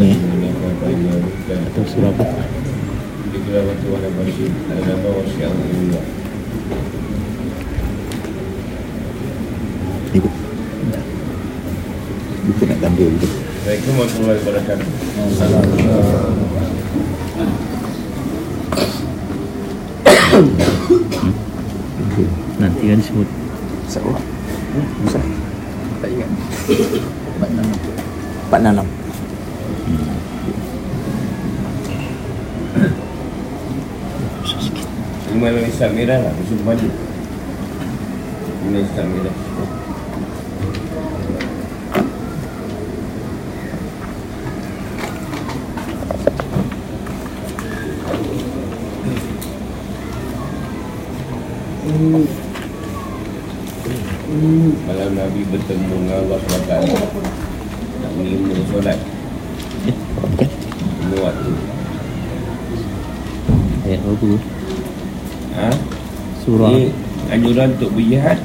ni. Atau surah apa Ibu. Ibu nak tanda Ibu. Assalamualaikum Nanti kan sebut Sebut Bisa Tak ingat. 466 466 Dalam Islam merah lah Musuh maju Lima Islam merah Malam Nabi bertemu dengan Allah SWT Nak mengimu solat Lima waktu Ayat berapa tu? Ha? Surah. Ini anjuran untuk berjihad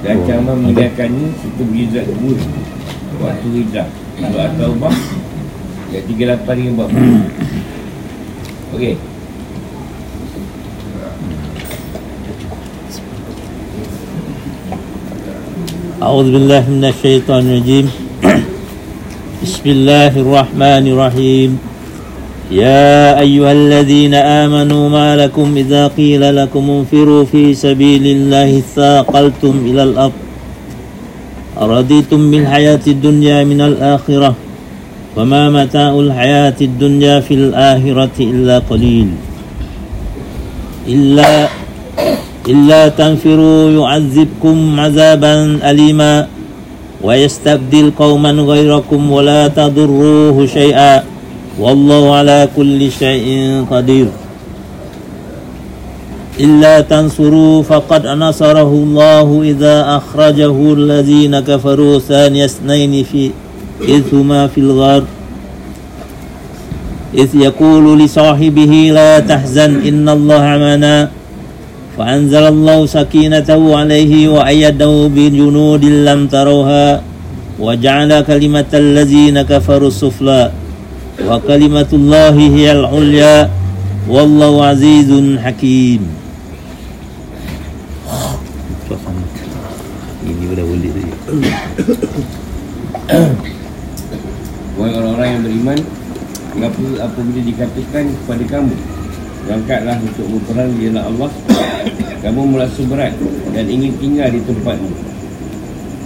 dan Oh, ancaman ada. meninggalkannya serta berjihad kubur waktu hijrah untuk At-Taubah ayat 38 hingga 40 Okey أعوذ بالله من الشيطان الرجيم بسم الله الرحمن الرحيم يا أيها الذين آمنوا ما لكم إذا قيل لكم انفروا في سبيل الله ثاقلتم إلى الأرض. أرضيتم بالحياة الدنيا من الآخرة. وما متاع الحياة الدنيا في الآخرة إلا قليل. إلا إلا تنفروا يعذبكم عذابا أليما. ويستبدل قوما غيركم ولا تضروه شيئا. والله على كل شيء قدير. إلا تنصروا فقد نصره الله إذا أخرجه الذين كفروا ثاني اثنين في إذ هما في الغار. إذ يقول لصاحبه لا تحزن إن الله معنا. فأنزل الله سكينته عليه وأيده بجنود لم تروها. وجعل كلمة الذين كفروا السفلى. wa kalimatullahi hiyal ulya wallahu azizun hakim. Ini boleh boleh tadi Wahai orang-orang yang beriman Mengapa apabila dikatakan kepada kamu? Berangkatlah untuk berperang Ialah Allah. Kamu merasa berat dan ingin tinggal di tempatmu.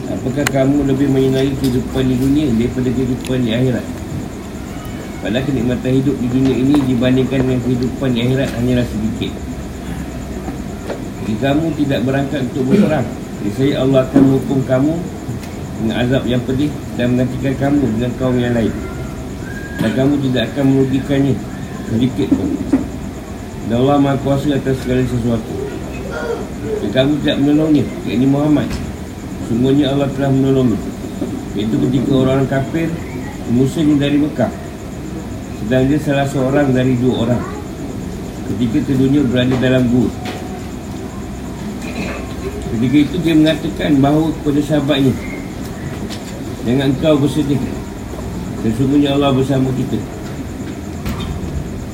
Apakah kamu lebih menyenangi kehidupan di dunia Daripada kehidupan di akhirat? Padahal kenikmatan hidup di dunia ini dibandingkan dengan kehidupan di akhirat hanyalah sedikit. Jika kamu tidak berangkat untuk berperang. Niscaya Allah akan menghukum kamu dengan azab yang pedih dan menggantikan kamu dengan kaum yang lain. Dan kamu tidak akan merugikannya. Sedikit pun. Dan Allah Maha Kuasa atas segala sesuatu. Dan kamu tidak menolongnya yakni Muhammad. Sungguhnya Allah telah menolongnya iaitu ketika orang kafir musuhnya dari Mekah sedang dia salah seorang dari dua orang. Ketika keduanya berada dalam gua ketika itu dia mengatakan bahawa kepada sahabatnya Jangan kau bersedih. Sesungguhnya Allah bersama kita.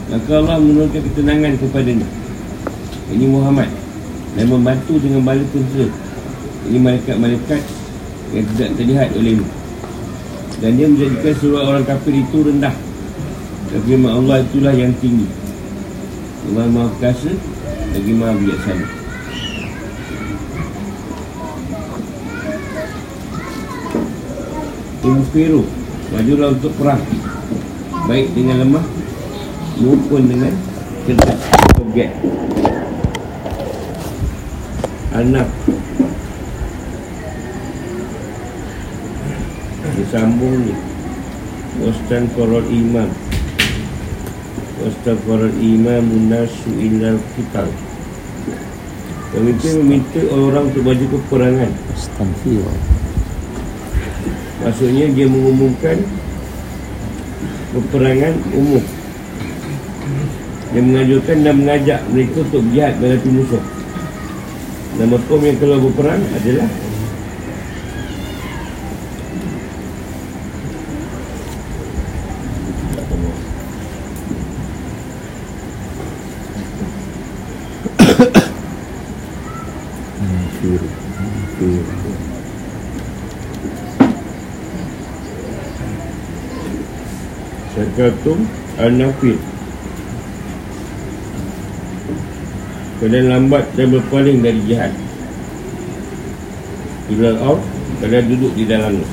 Maka Allah menurunkan ketenangan kepadanya. Ini Muhammad. Dan membantu dengan bala tentera Ini malaikat-malaikat Yang tidak terlihat olehmu Dan dia menjadikan seluruh orang kafir itu rendah Firman Allah itulah yang tinggi. Allah Maha Perkasa Lagi Maha Bijaksana. Infiru Majulah untuk perang. Baik dengan lemah Maupun dengan cerdas. Toget Anak. Disambung ni. Wastan korol iman Wastaghfar imam nasu illa kital Pemimpin meminta orang untuk baju peperangan. Astaghfirullah. Maksudnya dia mengumumkan Peperangan umum. Dia mengajukan dan mengajak mereka untuk jihad menghadapi musuh Nama kaum yang keluar berperang adalah Zakatum Al-Nafid Kalian lambat dan berpaling dari jihad. Ilal Auf Kalian duduk di dalamnya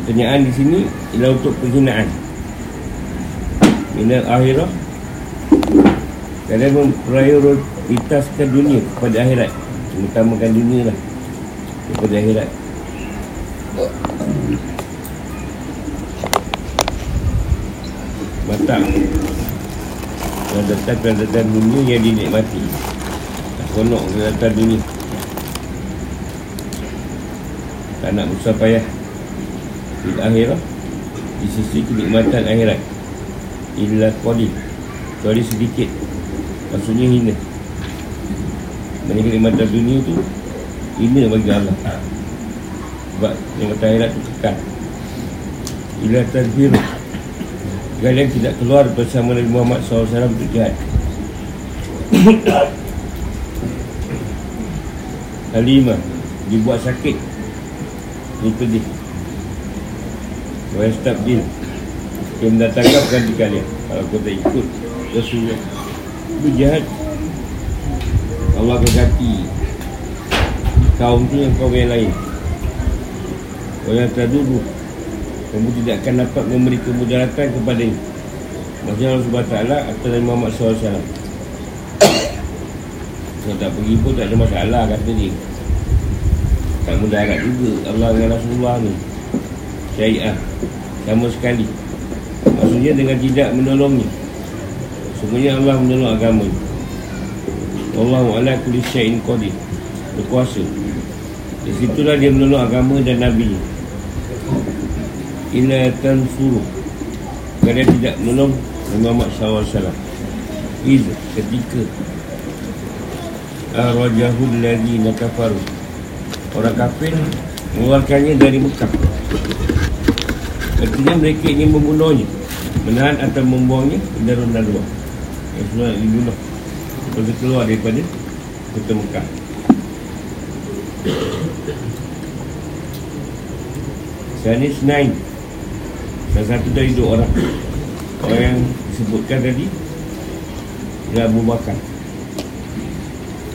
Pertanyaan di sini Ialah untuk penghinaan Minal akhirah. Kalian memprioritaskan dunia kepada akhirat. Mengutamakan dunia lah Kepada akhirat Kelezatan-kelezatan dunia yang dinikmati. Konok kelezatan dunia. Tak nak besar payah. Di akhirat Di sisi kenikmatan akhirat. Illa qali Kecuali sedikit. Maksudnya hina. Banyak kenikmatan dunia tu Hina bagi Allah. Sebab kenikmatan akhirat tu kekal. Illa tadbir Kalian tidak keluar bersama Nabi Muhammad SAW untuk jihad. Halimah Dibuat sakit. Dia. Pedih Wahai stabdil Dia mendatangkan ganti kalian. Kalau kau tak ikut Rasulullah Itu jahat Allah akan ganti Kaum tu yang kaum yang lain. Kau yang terduduk kamu tidak akan dapat memberi kemudaratan kepada ini Maksudnya Allah SWT atau Nabi Muhammad SAW Kalau tak pergi pun tak ada masalah kata dia. Tak mudarat juga Allah dengan Rasulullah ni. Syariah. Sama sekali. Maksudnya dengan tidak menolongnya. Semuanya Allah menolong agama. Ni Allahu ala kulli syai'in qadir. Berkuasa. Di situlah dia menolong agama dan Nabi ila tansuru kerana tidak menolong Nabi Muhammad SAW iz ketika arwajahul ladhi nakafaru orang kafir mengeluarkannya dari Mekah. Artinya mereka ingin membunuhnya menahan atau membuangnya ke Darun Nadwa yang sebenarnya dibunuh Lepas keluar daripada kota Mekah. Sanis 9 Salah satu dari dua orang Orang yang disebutkan tadi Adalah Abu Bakar.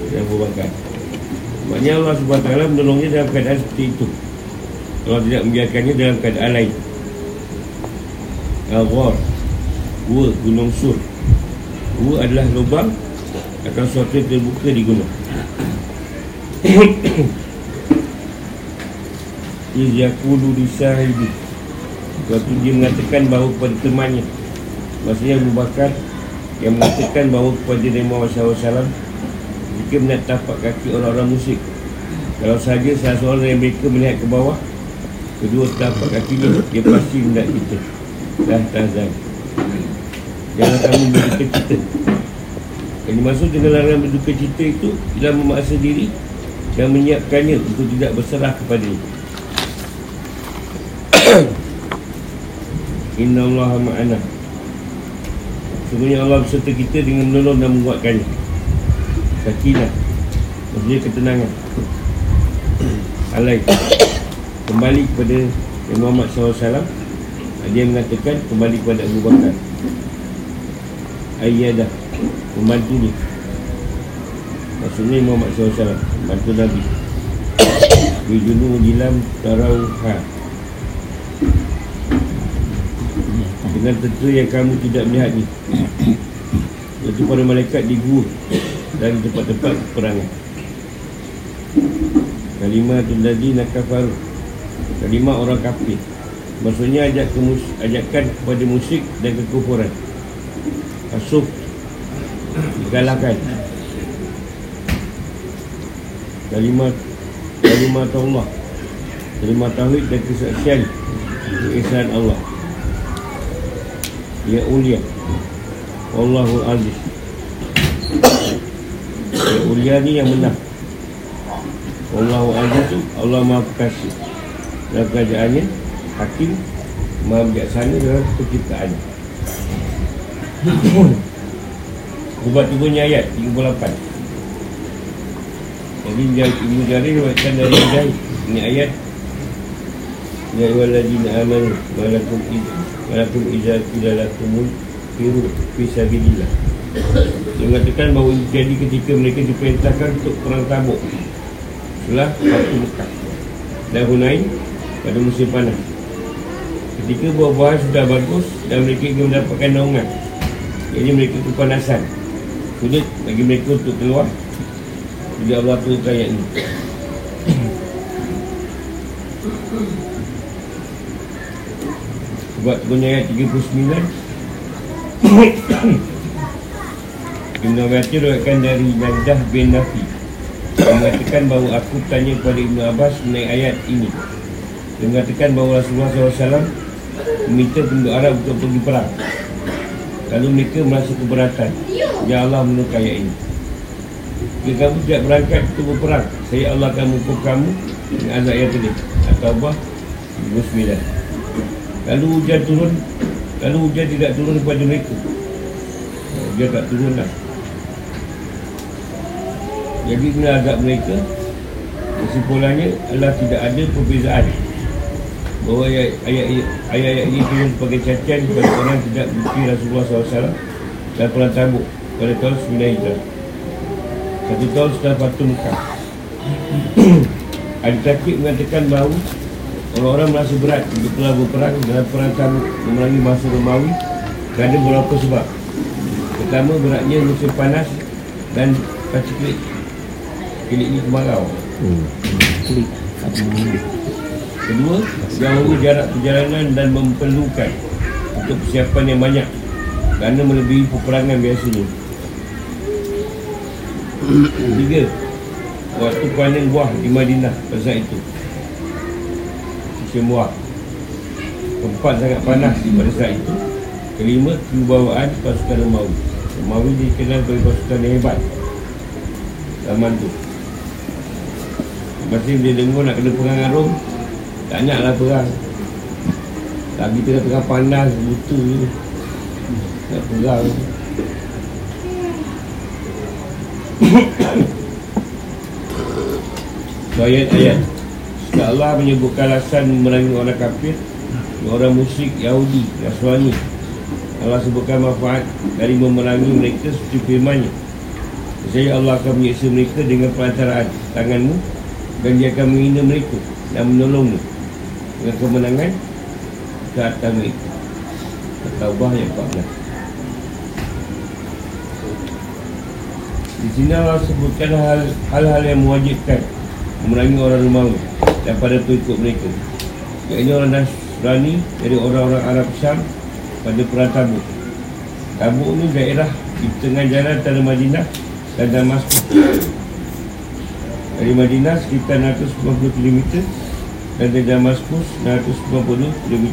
Adalah Abu Bakar. Maknanya Allah SWT menolongnya dalam keadaan seperti itu. Kalau tidak membiarkannya dalam keadaan lain. Al-Ghar Gua, Gunung Sur. Gua adalah lubang Atau sesuatu yang terbuka di gunung. Iz yakulu di Waktu dia mengatakan bahawa kepada temannya. Maksudnya Abu Bakar Yang mengatakan bahawa kepada Nabi Muhammad SAW Jika melihat tapak kaki orang-orang musyrik. Kalau saja salah seorang dari mereka melihat ke bawah Kedua tapak kakinya Dia pasti melihat kita. Dah tazan Jangan kamu berduka cita. Yang dimaksud dengan larangan berduka cita itu Ialah memaksa diri Dan menyiapkannya untuk tidak berserah kepadanya Inna Allah ma'ana. Sebenarnya Allah beserta kita dengan menolong dan menguatkannya Sakinah. Maksudnya ketenangan. Alay Kembali kepada Nabi Muhammad SAW Dia mengatakan kembali kepada Abu Bakar. Ayyadah. Membantu dia Maksudnya Muhammad SAW Membantu Nabi. Bijunu jilam tarauha dengan tentu yang kamu tidak melihatnya Iaitu para malaikat di gua Dan tempat-tempat peperangan. Kalimah tu ladi nakafar Kalimah orang kafir. Maksudnya ajak ke mus, ajakan kepada musik dan kekufuran. Asuh. Digalakkan. Kalimat Kalimat Allah Kalimat Tauhid dan kesaksian. Keesaan Allah Ya ulia. Allahul Aziz Ya ulia ni yang menang Allahu Aziz tu Allah Maha Kasih Dalam kerajaannya Hakim Maha bijaksana dalam penciptaannya Ubat tu punya ayat 38 Jadi Ibn Buatkan dari Mujahid Ini ayat Ya ayyuhallazina amanu malakum id malakum idza qila lakumul firu fi sabilillah. Dia mengatakan bahawa jadi ketika mereka diperintahkan untuk perang tabuk setelah waktu Mekah dan Hunain pada musim panas. Ketika buah-buahan sudah bagus dan mereka ingin mendapatkan naungan. Jadi mereka kepanasan. Sulit bagi mereka untuk keluar. Jadi Allah turunkan ayat ini. Sebab punya ayat 39 Ibn Abbas ruatkan dari Najdah bin Nafi. Mengatakan bahawa aku tanya kepada Ibn Abbas mengenai ayat ini. Dia mengatakan bahawa Rasulullah SAW Meminta penduduk Arab untuk pergi perang. Lalu mereka merasa keberatan. Ya Allah menukar ayat ini. Jika kamu tidak berangkat untuk berperang. Saya Allah akan mengukur kamu Dengan azab yang tadi At-Tawbah 29 Lalu hujan turun Lalu hujan tidak turun kepada mereka. Hujan tak turun lah Jadi bila agak mereka Kesimpulannya adalah tidak ada perbezaan. Bahawa ayat-ayat ini turun sebagai cacian Kepada orang tidak bukti Rasulullah SAW Dan perang tabuk pada tahun 9 Hijrah. Satu tahun setelah Fatu Mekah. Ada takik mengatakan bahawa Orang-orang merasa berat untuk telah berperang dalam perang kamu memerangi masa Romawi kerana beberapa sebab. Pertama, beratnya musim panas dan kacik klik. Klik ni kemarau. Hmm. Kedua, jauh jarak perjalanan dan memerlukan untuk persiapan yang banyak kerana melebihi peperangan biasanya. Tiga, waktu panen buah di Madinah pada itu buah Keempat sangat panas pada saat itu. Kelima, kebawaan pasukan Romawi. Romawi dikenal sebagai pasukan yang hebat. Zaman tu. Masih dia dengar nak kena perang dengan Rom Tak naklah perang. Lagi tengah-tengah panas, buta je Nak perang. Ayat-ayat Ya Allah menyebutkan alasan memerangi orang kafir Orang musyrik Yahudi Nasrani Allah sebutkan manfaat dari memerangi mereka seperti firmannya. Saya Allah akan menyiksa mereka dengan pelancaraan tanganmu Dan dia akan menghina mereka dan menolongmu. Dengan kemenangan ke atas mereka. Taubah yang 14 Di sini Allah sebutkan hal-hal yang mewajibkan Memerangi orang Romawi dan pada pengikut mereka. Ini orang Nasrani dari orang-orang Arab Syam pada perang Tabuk. Tabuk ni daerah di tengah jalan antara Madinah dan Damaskus. Dari Madinah sekitar 650 km dan dari Damaskus 650 km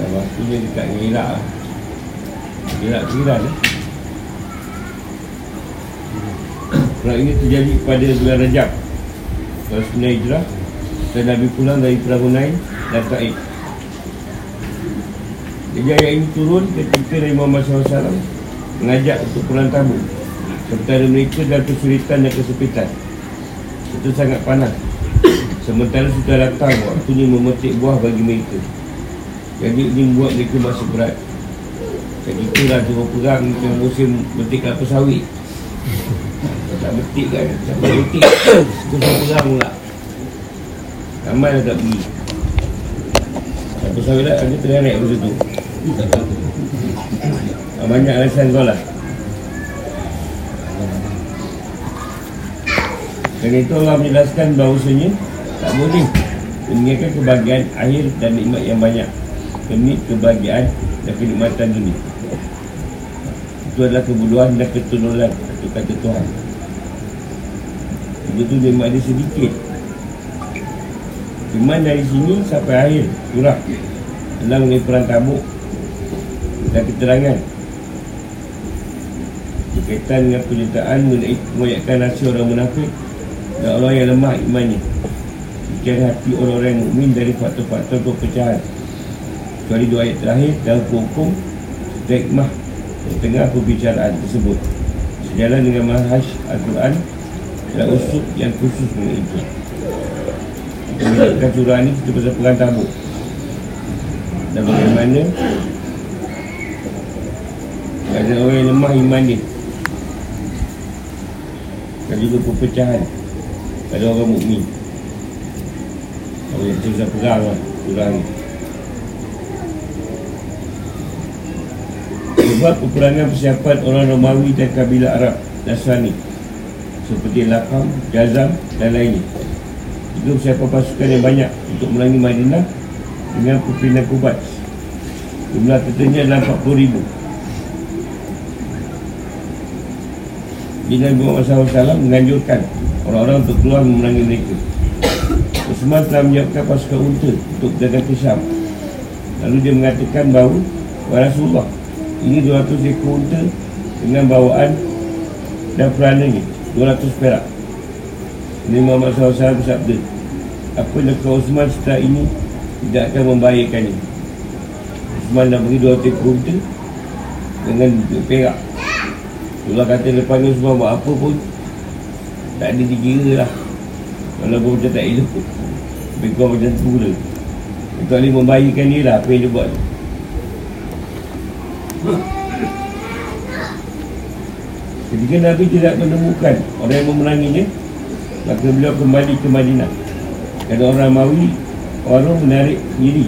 Damaskus ni dekat dengan Iraq lah. Iraq Iran eh? Perang ini terjadi pada bulan Rajab. Tahun 9 Hijrah Dan Nabi pulang dari Perang Hunain dan Taib Jadi ayat ini turun ketika Nabi Muhammad SAW Mengajak untuk pulang tamu. Sementara mereka dalam kesulitan dan kesepitan. Itu sangat panas. Sementara sudah datang waktunya memetik buah bagi mereka. Jadi ini membuat mereka masih berat. Jadi itulah turun perang musim metik kelapa sawit tak betik kan? Sampai betik. Susah perang pula. Ramai dah tak pergi Satu sawit lah Aku tengah naik masa tu. Ah, Banyak alasan kau lah. Dan itu Allah menjelaskan bahawasanya Tak boleh mengingatkan kebahagiaan akhir dan nikmat yang banyak demi kebahagiaan dan kenikmatan dunia. Itu adalah kebodohan dan keturunan itu kata Tuhan begitu nikmat dia sedikit. Iman dari sini sampai akhir surah dalam mengenai perang tabuk dan keterangan. Berkaitan dengan penyertaan pengoyakan nasi orang munafik dan orang yang lemah imannya Ikan hati orang-orang yang mukmin dari faktor-faktor perpecahan. Kecuali dua ayat terakhir dalam hukum hikmah di tengah perbicaraan tersebut. Sejalan dengan manhaj Al-Quran dan usul yang khusus mengenai itu Menjelaskan surah ni kita pasal perang tabuk. Dan bagaimana? Ada orang yang lemah iman dia. Dan juga perpecahan Pada orang mukmin. Orang yang terus perang lah Surah ni. Sebab kekurangan persiapan orang Romawi dan kabilah Arab Nasrani Seperti Lakam, Jazam dan lainnya itu siapa pasukan yang banyak untuk melangi Madinah dengan pimpinan kubat. Jumlah tentunya adalah 40 ribu. Nabi Muhammad SAW menganjurkan orang-orang untuk keluar memerangi mereka. Usman telah menyiapkan pasukan unta untuk berdagang ke Syam. Lalu dia mengatakan bahawa Wahai Rasulullah Ini 200 ekor unta Dengan bawaan Dan perananya 200 perak. Nabi Muhammad SAW bersabda Apa yang kau Osman setelah ini Tidak akan membahayakannya Osman dah beri dua tekuk tu Dengan perak. Allah kata lepas ni Osman buat apa pun Tak ada dikira lah. Walaupun macam tak elok Tapi kau macam tu pula Kecuali membahayakan dia lah Apa yang dia buat Ketika Nabi tidak menemukan Orang yang memeranginya Maka beliau kembali ke Madinah. Dan orang Mawi Orang menarik diri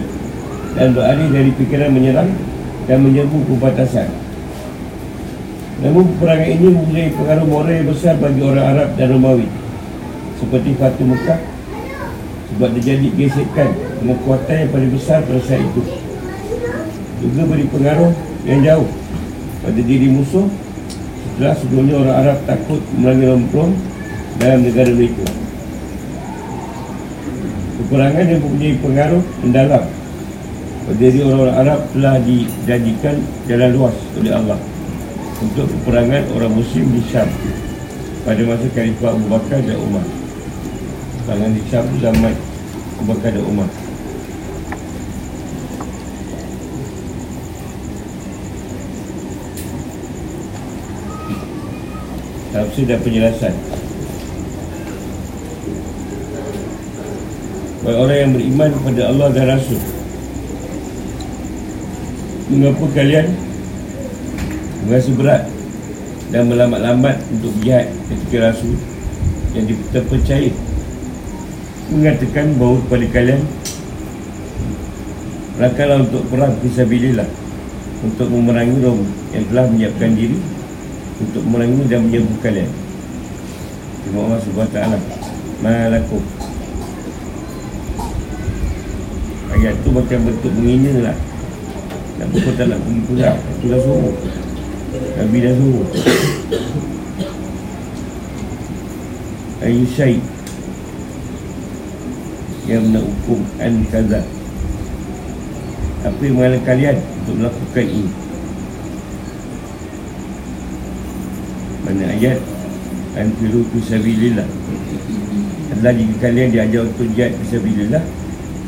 Dan beralih dari fikiran menyerang Dan menyerbu perbatasan. Namun peperangan ini mempunyai pengaruh moral yang besar bagi orang Arab dan Romawi Seperti Fatu Mekah Sebab terjadi gesekan dengan kuatan yang paling besar pada saat itu. Juga beri pengaruh yang jauh pada diri musuh Setelah sebelumnya orang Arab takut melangi rompong dalam negara mereka Kekurangan yang mempunyai pengaruh mendalam pada diri orang-orang Arab telah dijadikan jalan luas oleh Allah untuk peperangan orang Muslim di Syam pada masa Khalifah Abu Bakar dan Umar. Tangan di Syam zaman Abu Bakar dan Umar. Tafsir dan penjelasan. Bagi orang yang beriman kepada Allah dan Rasul. Mengapa kalian Merasa berat Dan melambat-lambat untuk jihad ketika Rasul Yang terpercaya? Mengatakan bahawa kepada kalian Rakanlah untuk perang Fisabilillah Untuk memerangi Rom Yang telah menyiapkan diri Untuk memerangi dan menyebut kalian Terima kasih SWT Malakum. Ayat tu macam bentuk menghina lah. Kenapa kau tak nak pergi perang Itu dah suruh. Nabi dah suruh. Ayu syait. Yang nak hukum An kaza. Apa yang menghalang kalian Untuk melakukan ini Mana ayat Anfiru fisabilillah Adalah jika kalian diajar untuk jihad fisabilillah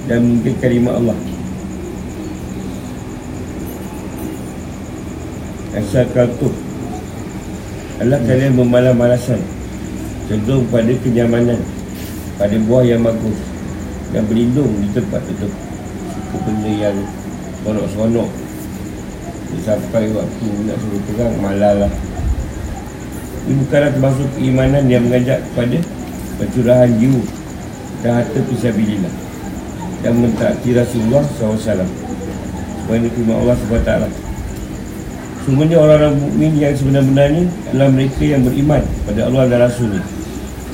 dan mungkin kalimah Allah. Asal kaltuh adalah kalian memalas-malasan. Cenderung pada kenyamanan. Pada buah yang bagus. Dan berlindung di tempat itu itu benda yang sonok-sonok sampai waktu nak suruh perang malah lah ini bukanlah termasuk keimanan yang mengajak kepada pencurahan jiwa dan harta pisabilillah yang mentaati Rasulullah SAW Supaya firman Allah SWT Sungguhnya orang-orang mukmin yang sebenar-benarnya adalah mereka yang beriman pada Allah dan Rasulnya.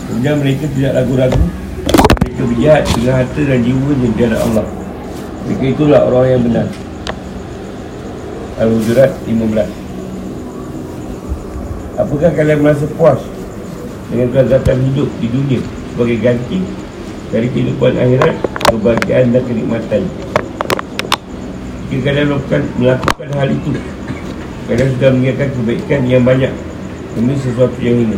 Kemudian mereka tidak ragu-ragu. Mereka berjahat dengan harta dan jiwa di jalan Allah. Mereka itulah orang yang benar. Al-Hujurat 15 Apakah kalian merasa puas dengan kelezatan hidup di dunia sebagai ganti dari kehidupan akhirat, kebahagiaan dan kenikmatan? Jika kalian melakukan, melakukan hal itu, kalian sudah mengingatkan kebaikan yang banyak demi sesuatu yang ini.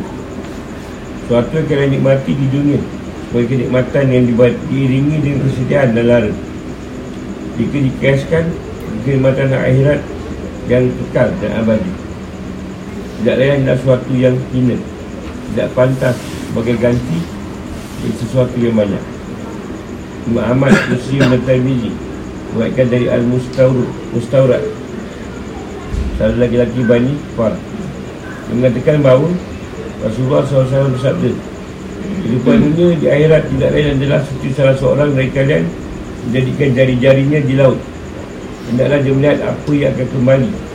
Sesuatu yang kalian nikmati di dunia sebagai kenikmatan yang diiringi dengan kesediaan dan lara. Jika dikaskan kenikmatan akhirat yang kekal dan abadi. Tidak lain adalah sesuatu yang hina Tidak pantas sebagai ganti sesuatu yang banyak. Ahmad Muslim dan Tirmizi Buatkan dari Al-Mustaurat Salah laki-laki Bani Far. Mengatakan bahawa Rasulullah SAW bersabda Kehidupan dunia di akhirat tidak lain adalah seperti salah seorang dari kalian Menjadikan jari-jarinya di laut. Hendaklah dia melihat apa yang akan kembali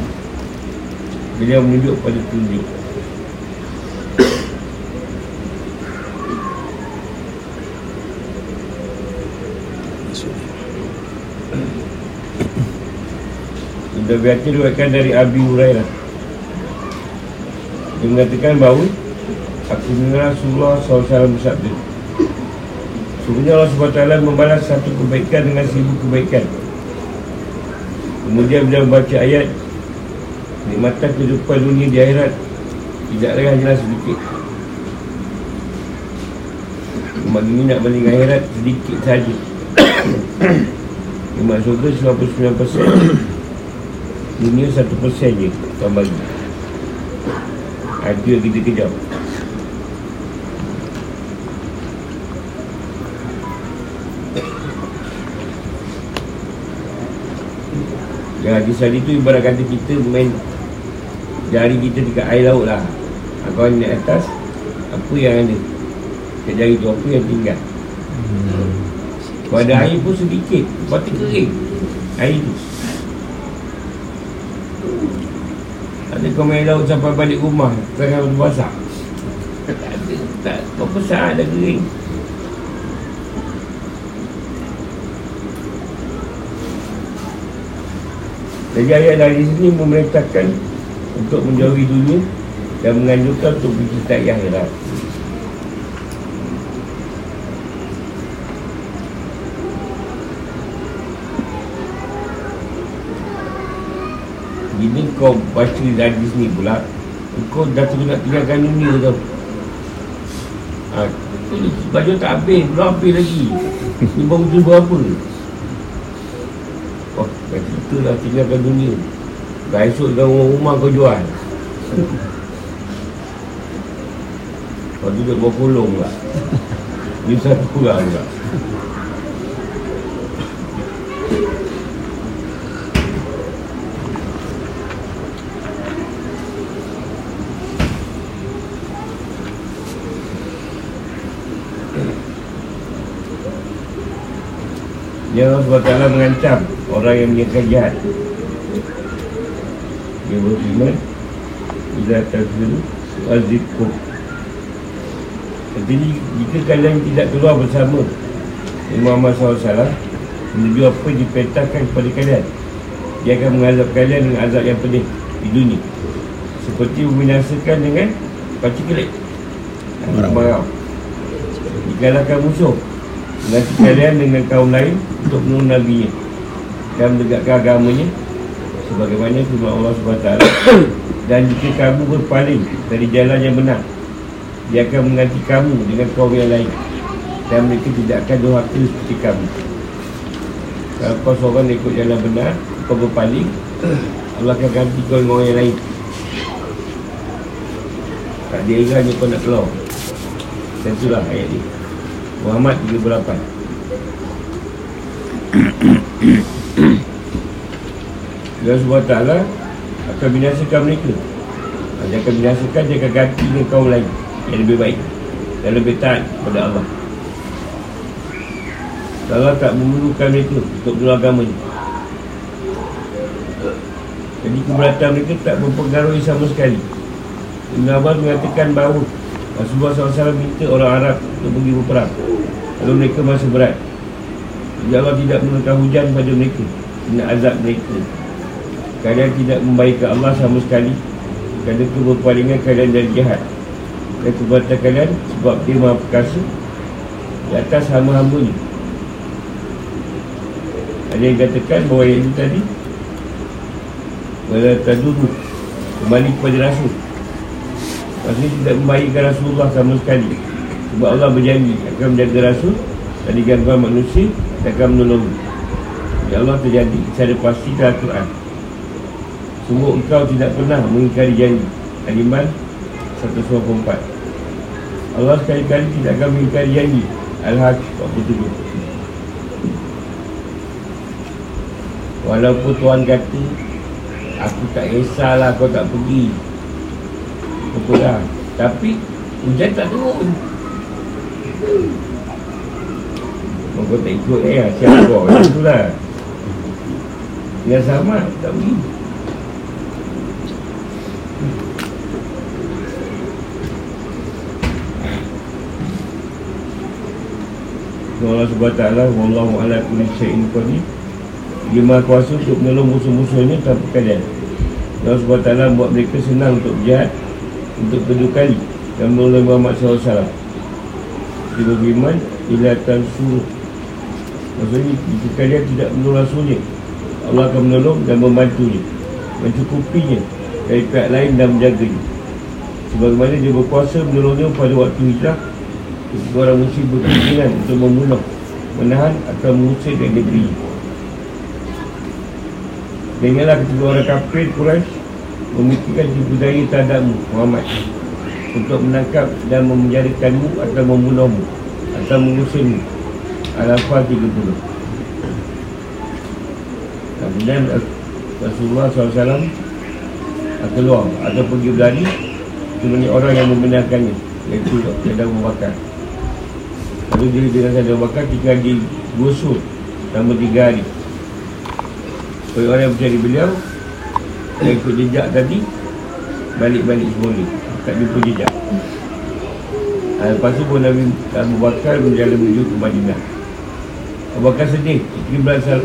Beliau menunjuk pada tunjuk Sudah biasa diwakilkan dari Abi Hurairah. Dia mengatakan bahawa Aku mengenal Rasulullah SAW bersabda Sebenarnya Allah SWT membalas satu kebaikan dengan seribu kebaikan. Kemudian beliau membaca ayat Nikmatan kehidupan dunia di akhirat. Tidak lagi hanyalah sedikit. Umat ini nak balik akhirat sedikit saja. Umat surga 99% Dunia 1% je Tuan bagi. Ada yang kita kejap Yang hadis tadi tu ibarat kata kita main jari kita dekat air laut lah. Kau naik atas Apa yang ada? Dekat jari tu apa yang tinggal? Hmm. Kalau ada air pun sedikit Lepas tu kering. Air tu. Ada kau main laut sampai balik rumah Tengah basah. Tak ada Tak. Berapa saat dah kering. Jadi ayat dari sini memerintahkan untuk menjauhi dunia dan menganjurkan untuk mencintai akhirat. Jadi kau baca dari sini pula Kau dah terus nak tinggalkan dunia tu. Ha, Baju tak habis, belum habis lagi. Ni baru jumpa apa? Oh, dah cerita dah tinggalkan dunia Dah esok dalam rumah kau jual. Kau duduk bawah kolong pula. Ni satu kurang pula. Dia Allah SWT mengancam orang yang menyekat jahat dia beriman Bila tazir Azibku Jadi jika kalian tidak keluar bersama Imam Muhammad SAW Menuju apa dipetahkan kepada kalian Dia akan mengazab kalian dengan azab yang pedih Di dunia. Seperti membinasakan dengan Paci kelik. Marau Dikalahkan musuh Nanti kalian dengan kaum lain Untuk menunggu Nabi Dan menegakkan agamanya sebagaimana firman Allah SWT dan jika kamu berpaling dari jalan yang benar dia akan mengganti kamu dengan kaum yang lain dan mereka tidak akan durhaka seperti kamu. Kalau kau seorang ikut jalan benar kau berpaling Allah akan ganti kau dengan orang yang lain. Tak ada hanya kau nak keluar. Dan itulah ayat ni. Muhammad 38 Allah SWT akan binasakan mereka. Dia akan binasakan, dia akan ganti dengan kaum lain Yang lebih baik Dan lebih taat kepada Allah. Allah tak memerlukan mereka untuk menurut agamanya. Jadi keberatan mereka tak mempengaruhi sama sekali. Ibn Abbas mengatakan bahawa Rasulullah SAW minta orang Arab untuk pergi berperang. Kalau mereka masa berat. Ya Allah tidak menurunkan hujan pada mereka. Kena azab mereka Kalian tidak membaikkan Allah sama sekali. Kerana keberpalingan kalian dari jahat Dan kebuatan kalian Sebab dia maha perkasa Di atas hamba-hambanya. Ada yang katakan bahawa yang ini tadi Wala taduru Kembali kepada Rasul. Maksudnya tidak membaikkan Rasulullah sama sekali. Sebab Allah berjanji akan menjaga Rasul Dari gangguan manusia akan menolong Ya Allah terjadi secara pasti dalam Quran Sungguh engkau tidak pernah mengingkari janji. Al-Iman 124 Allah sekali-kali tidak akan mengingkari janji. Al-Haq 47 Walaupun Tuhan kata Aku tak kisahlah kau tak pergi. Dah Tapi hujan tak turun. Kau tak ikut eh Siapa kau? Macam tu lah. Yang sama tak pergi Allah SWT Wallahu ala kulli syai'in qadir Dia maha kuasa untuk menolong musuh-musuhnya tanpa kalian Allah SWT buat mereka senang untuk berjahat Untuk kedua kali Dan menolong Muhammad SAW Dia beriman Ila suruh Maksudnya jika kalian tidak menolong rasulnya Allah akan menolong dan membantunya Mencukupinya Dari pihak lain dan menjaganya Sebagaimana dia berkuasa menolongnya pada waktu hijrah Ketika orang muslim berkeinginan untuk membunuh Menahan atau mengusir dari negeri. Dengarlah ketika orang kafir Quraisy Memikirkan tipu daya terhadapmu Muhammad Untuk menangkap dan memenjarakanmu Atau membunuhmu Atau mengusirmu. Al-Afal 30 Kemudian Rasulullah SAW Keluar atau pergi berlari. Sebenarnya orang yang membenarkannya Iaitu Dr. Abu Bakar Lalu dia saya Abu Bakar Tiga hari gosok Selama tiga hari. Kalau orang yang mencari beliau Yang ikut jejak tadi Balik-balik semula Tak jumpa jejak. Ha, Lepas tu pun Nabi Abu Bakar Menjalan menuju ke Madinah. Abu Bakar sedih. Ketika berasal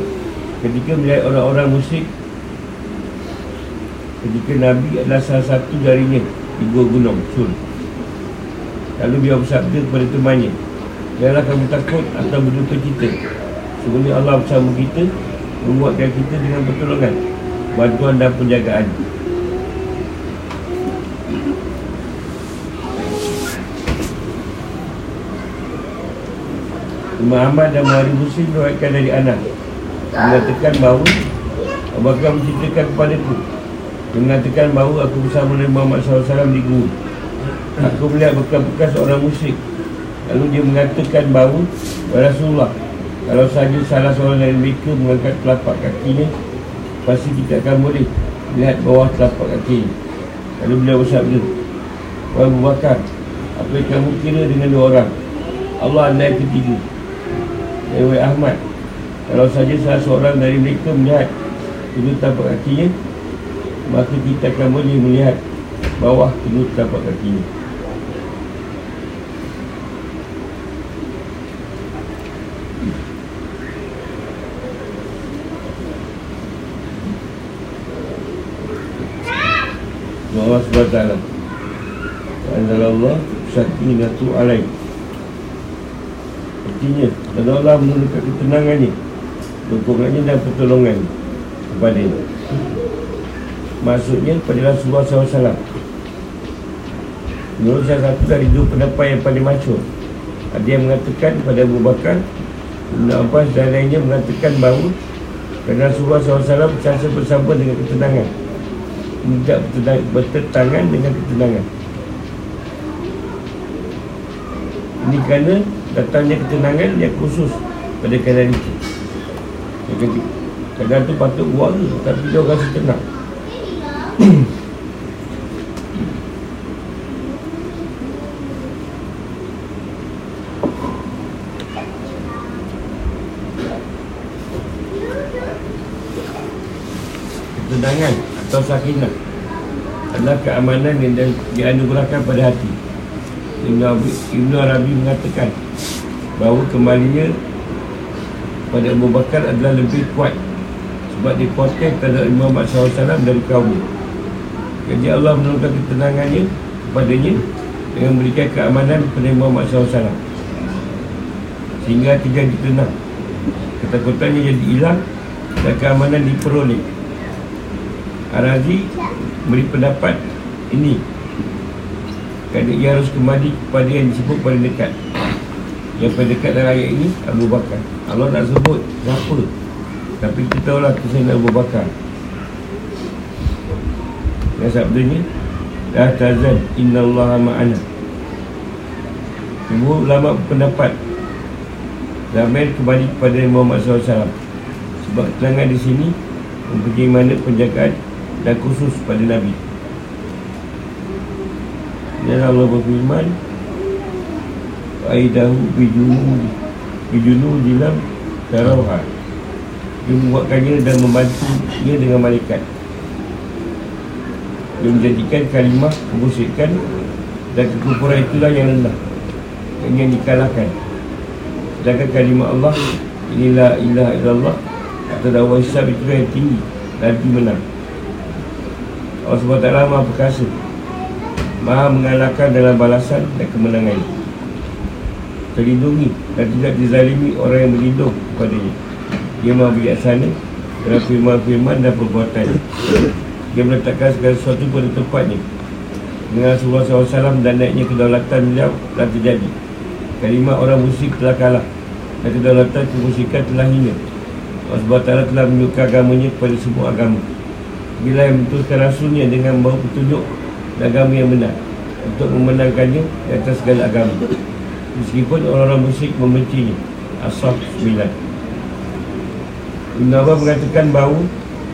Ketika melihat orang-orang musyrik Ketika Nabi adalah salah satu darinya Di Gua Gunung Sur Lalu dia bersabda kepada temannya Janganlah kamu takut atau berduka cita Sebenarnya Allah bersama kita Membuatkan kita dengan pertolongan Bantuan dan penjagaan. Imam Ahmad dan Muhammad Muslim Meruatkan dari anak Mengatakan bahawa Abu Bakar menceritakan kepada aku Mengatakan bahawa aku bersama Nabi Muhammad SAW di gua Aku melihat bekas-bekas orang musyrik Lalu dia mengatakan bahawa Rasulullah Kalau saja salah seorang dari mereka mengangkat telapak kakinya Pasti kita akan boleh Lihat bawah telapak kaki Lalu beliau bersabda Wahai Abu Bakar Apa yang kamu kira dengan dua orang? Allah anda yang ketiga Wahai Ahmad Kalau saja salah seorang dari mereka melihat Kedua telapak kakinya Maka kita akan boleh melihat Bawah kedua telapak kakinya Allah SWT Anzal Allah Sakinatu alaih Artinya Dan Allah menurunkan ketenangannya Dukungannya dan pertolongan Kepada ini Maksudnya pada Rasulullah SAW Menurut salah satu dari dua pendapat yang paling masyur Ada yang mengatakan pada Abu Bakar Ibn Abbas dan lainnya mengatakan bahawa Kerana Rasulullah SAW bercasa bersama dengan ketenangan tidak bertentangan dengan ketenangan. Ini kerana datangnya ketenangan yang khusus pada keadaan itu. Keadaan itu patut buat tapi dia rasa tenang. Ketenangan atau sakinah adalah keamanan yang dianugerahkan pada hati. Ibn Arabi, mengatakan bahawa kembalinya pada Abu Bakar adalah lebih kuat sebab protect terhadap Muhammad SAW dari kaum jadi Allah menurunkan ketenangannya kepadanya dengan memberikan keamanan kepada Muhammad SAW sehingga tidak ditenang ketakutannya jadi hilang dan keamanan diperoleh Arazi beri pendapat ini. Kerana ia harus kembali kepada yang disebut paling dekat. Yang paling dekat dalam ayat ini Abu Bakar. Allah nak sebut siapa? Tapi kita tahulah kisah Abu Bakar. Dan sabdanya La tazan inna Allah ma'ana. Ibu ulama pendapat Ramai kembali kepada Muhammad SAW Sebab keterangan di sini Mempunyai mana penjagaan Dan khusus pada Nabi. Dan Allah berfirman Aidahu bijunu Bijunu dilam Tarauha Dia membuatkannya dan membantunya dengan malaikat. Dia menjadikan kalimah kemusikan Dan kekufuran itulah yang rendah Yang dikalahkan. Sedangkan kalimah Allah Inilah ilah illallah Atau dakwah hisab itu yang tinggi. Nabi menang Allah SWT maha perkasa. Maha mengalahkan dalam balasan dan kemenangan. Terlindungi dan tidak dizalimi orang yang berlindung kepadanya. Dia maha bijaksana dalam firman-firman dan perbuatan. Dia meletakkan segala sesuatu pada tempatnya. Dengan Rasulullah SAW dan naiknya kedaulatan beliau telah terjadi. Kalimah orang musyrik telah kalah Dan kedaulatan kemusyrikan telah hina. Allah SWT telah menunjukkan agamanya kepada semua agama Bila yang betulkan rasulnya dengan bawa petunjuk dan agama yang benar. Untuk memenangkannya di atas segala agama. Meskipun orang-orang musyrik membencinya. Asaf 9 Ibn Abbas mengatakan bahawa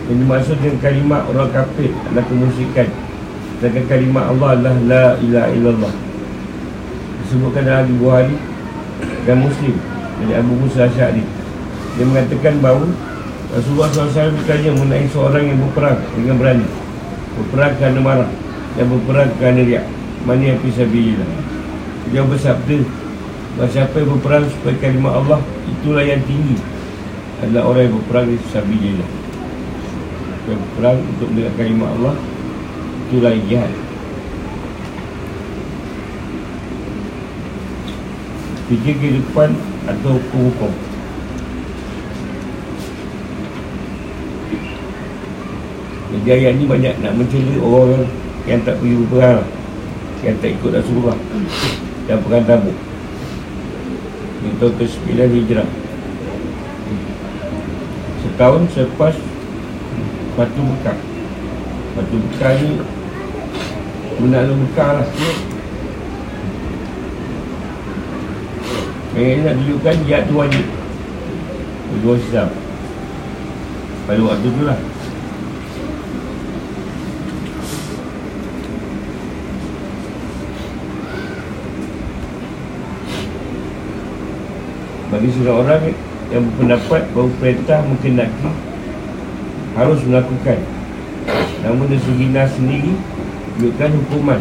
Yang dimaksud dengan kalimat orang kafir adalah kemusyrikan. Sedangkan kalimat Allah adalah La ilaha illallah. Disebutkan dalam Abu Bukhari dan Muslim. Dari Abu Musa Asy'ari. Dia mengatakan bahawa Rasulullah SAW bertanya mengenai seorang yang berperang dengan berani. Berperang kerana marah dan berperang kerana riak. Mana yang bisa bila dia bersabda bahawa siapa yang berperang supaya kalimah Allah itulah yang tinggi. Adalah orang yang berperang di sabilillah. Yang berperang untuk mendengar kalimah Allah itulah yang jihad. Fikir kehidupan atau hukum-hukum Ayat ni banyak nak mencela orang yang tak pergi berperang Yang tak ikut Rasulullah Dan perang tabuk Ini tahun ke-9 Hijrah. Setahun selepas Batu Bekar Batu Bekar ni Menakluk Bekar lah yang nak tunjukkan jihad tu wajib. Bagi Islam. Pada waktu tu lah Bagi seorang yang berpendapat bahawa perintah menkenaki harus melakukan Namun dari segi nas sendiri Tunjukkan hukuman.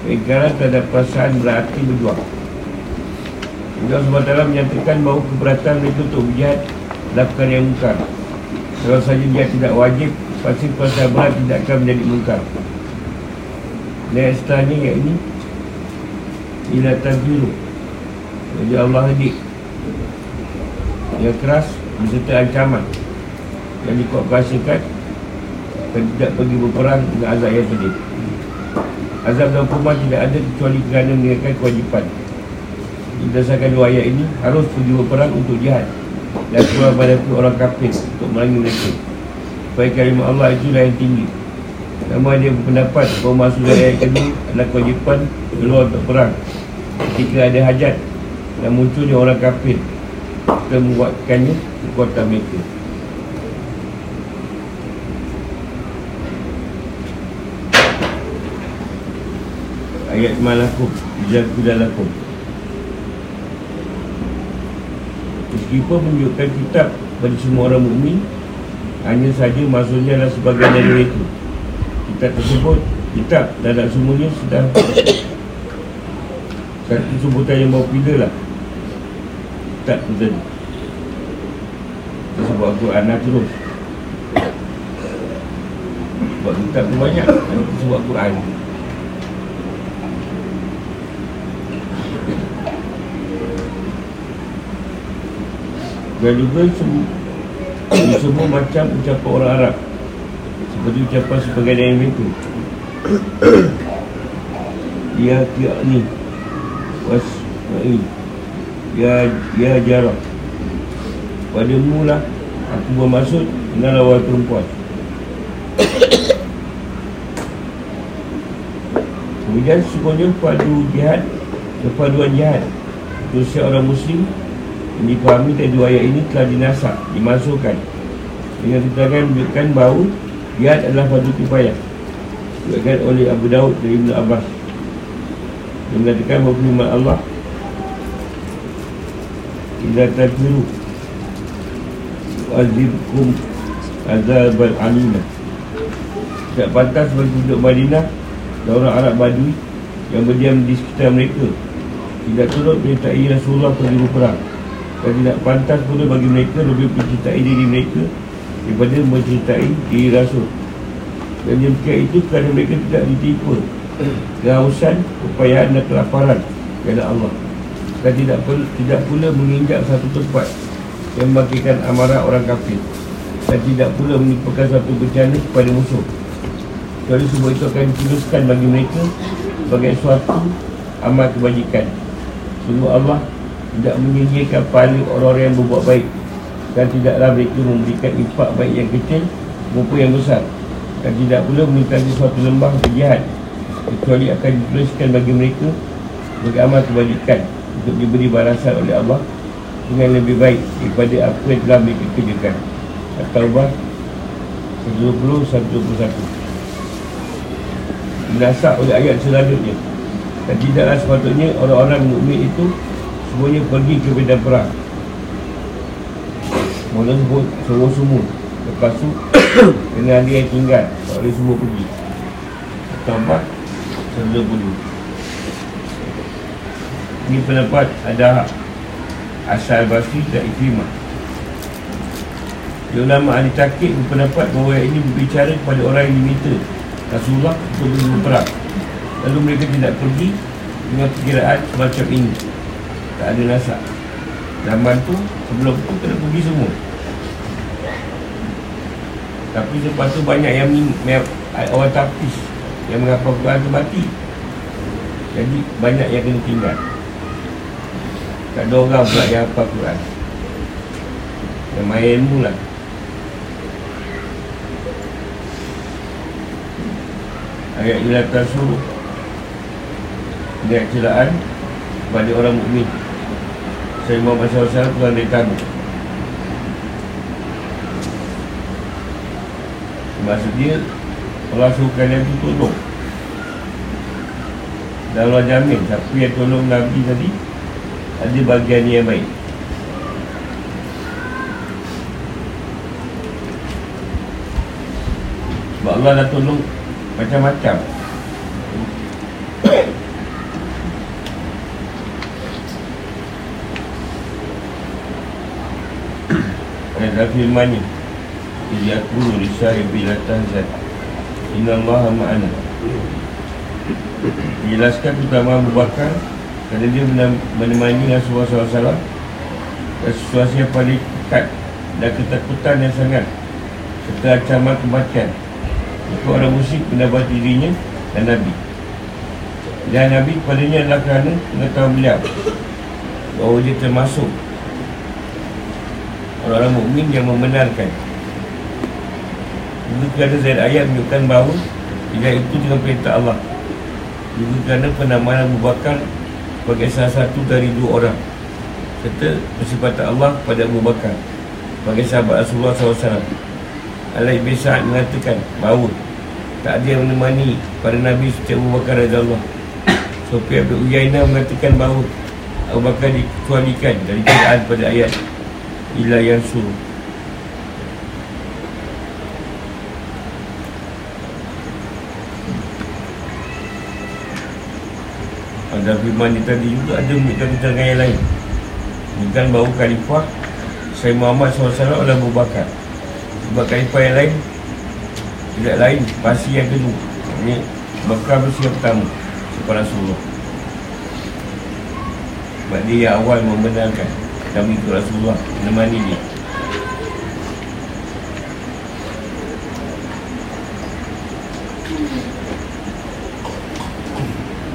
Keingkaran terhadap perasaan berarti berjuang Allah SWT menyatakan bahawa keberatan mereka untuk berjihad Lakukan yang mungkar. Kalau saja dia tidak wajib Pasti perasaan berat tidak akan menjadi mungkar. Dan setelahnya yang ini Ila tabiru Allah hadik Yang keras Beserta ancaman. Yang dikuatkuasakan Dan tidak pergi berperang dengan azab yang pedih Azab dan hukuman tidak ada kecuali kerana meninggalkan kewajipan. Berdasarkan dua ayat ini Harus pergi berperang untuk jihad Dan keluar pada orang kafir Untuk melangi mereka. Supaya kalimah Allah itulah yang tinggi. Nama dia berpendapat Bahawa dari ayat kedua Adalah kewajipan Keluar untuk perang Ketika ada hajat Dan munculnya orang kafir Kita membuatkannya Kekuatan mereka Ayat malakum Jagadalakum Meskipun menunjukkan kitab bagi semua orang mukmin Hanya saja maksudnya adalah sebagian dari itu Kitab tersebut Kitab dan tak semuanya sudah Satu sebutan yang popular lah. Kitab tadi Kita Al-Quran lah terus. Sebab kitab tu banyak Kita sebut Al-Quran Dan juga sem- semua macam ucapan orang Arab. Seperti ucapan sebagai yang itu. Ya ki'ni Wasma'i Ya ya jarah Padamu lah Aku bermaksud Kenal awal perempuan. Kemudian semuanya padu jihad Kepaduan jihad. Khususnya orang muslim Yang dipahami dari dua ayat ini telah dinasak Dimasukkan. Dengan keterangan menunjukkan bahawa Jihad adalah padu kifayah Dikatakan oleh Abu Daud dari Ibn Abbas. Dia mengatakan bahawa Allah Ila takfiru Azibkum Azabal alimah Tak pantas bagi penduduk Madinah Dan orang Arab Badui Yang berdiam di sekitar mereka Tidak turut perintahai Rasulullah pergi berperang Dan tidak pantas pula bagi mereka Lebih mencintai diri mereka Daripada mencintai diri Rasul. Dan demikian itu kerana mereka tidak ditipu Kehausan, kepayahan dan kelaparan Kepada Allah Dan tidak pula, tidak pula menginjak satu tempat Yang membagikan amarah orang kafir. Dan tidak pula menipukan satu bencana kepada musuh. Kecuali semua itu akan dituliskan bagi mereka Sebagai suatu amal kebajikan. Sungguh Allah tidak menyingkirkan pahala orang-orang yang berbuat baik. Dan tidaklah mereka memberikan impak baik yang kecil maupun yang besar. Dan tidak pula melintasi suatu lembah kejahat Kecuali akan dituliskan bagi mereka Sebagai amal kebajikan Untuk diberi balasan oleh Allah Dengan lebih baik daripada apa yang telah mereka kerjakan. At-Taubah 120-121 Dinasak oleh ayat selanjutnya. Dan tidaklah sepatutnya orang-orang mukmin itu Semuanya pergi ke medan perang. Mula sebut semua-semua Lepas tu Kena ada yang tinggal. Tak boleh semua pergi. Serta bulu Ini pendapat ada Asal Basri dan Ikrimah Ulama ahli takik berpendapat bahawa ayat ini berbicara kepada orang yang diminta Rasulullah untuk berperang. Lalu mereka tidak pergi dengan perkiraan semacam ini. Tak ada nasak Zaman tu sebelum tu kena pergi semua. Tapi lepas tu banyak yang, yang orang tapis Yang mengapa Quran tu mati. Jadi banyak yang kena tinggal Tak ada orang pula yang hafal Quran. Yang main ilmu lah. Ayat ila tasur ayat celaan kepada orang mukmin. Saya mahu masalah-masalah Tuhan dari tamu maksud dia Allah suruh kalian tolong. Dan Allah jamin siapa yang tolong Nabi tadi ada bagian yang baik. Sebab Allah dah tolong macam-macam. Ada firman ni Ia aku risai bila tahzat Inna Allah ma'ana. Dijelaskan pertama Abu Bakar Kerana dia menemani Rasulullah SAW Dan situasi yang paling dekat Dan ketakutan yang sangat. Serta ancaman kematian. Itu orang musyrik mendapat dirinya dan Nabi. Dan Nabi kepadanya adalah kerana Mengetahui beliau. Bahawa dia termasuk Orang-orang mukmin yang membenarkan. Juga kerana Zaid ayat menunjukkan bahawa Tidak itu dengan perintah Allah. Juga kerana penamaan Abu Bakar Sebagai salah satu dari dua orang. Serta bersifat Allah kepada Abu Bakar. Sebagai sahabat Rasulullah SAW Alai bin Sa'ad mengatakan bahawa tak ada yang menemani pada Nabi setiap Abu Bakar Raja Allah Sofi Abdul Uyainah mengatakan bahawa Abu Bakar dikecualikan dari keadaan pada ayat Ila yang suruh Ada firman ni tadi juga ada menunjukkan keterangan yang lain. Bukan baru khalifah Saya Muhammad SAW adalah Abu Bakar. Sebab khalifah yang lain Tidak lain Masih yang kedua. Ini Bakar bersih yang pertama Sebab Rasulullah. Sebab dia yang awal membenarkan. Kami ikut Rasulullah Menemani dia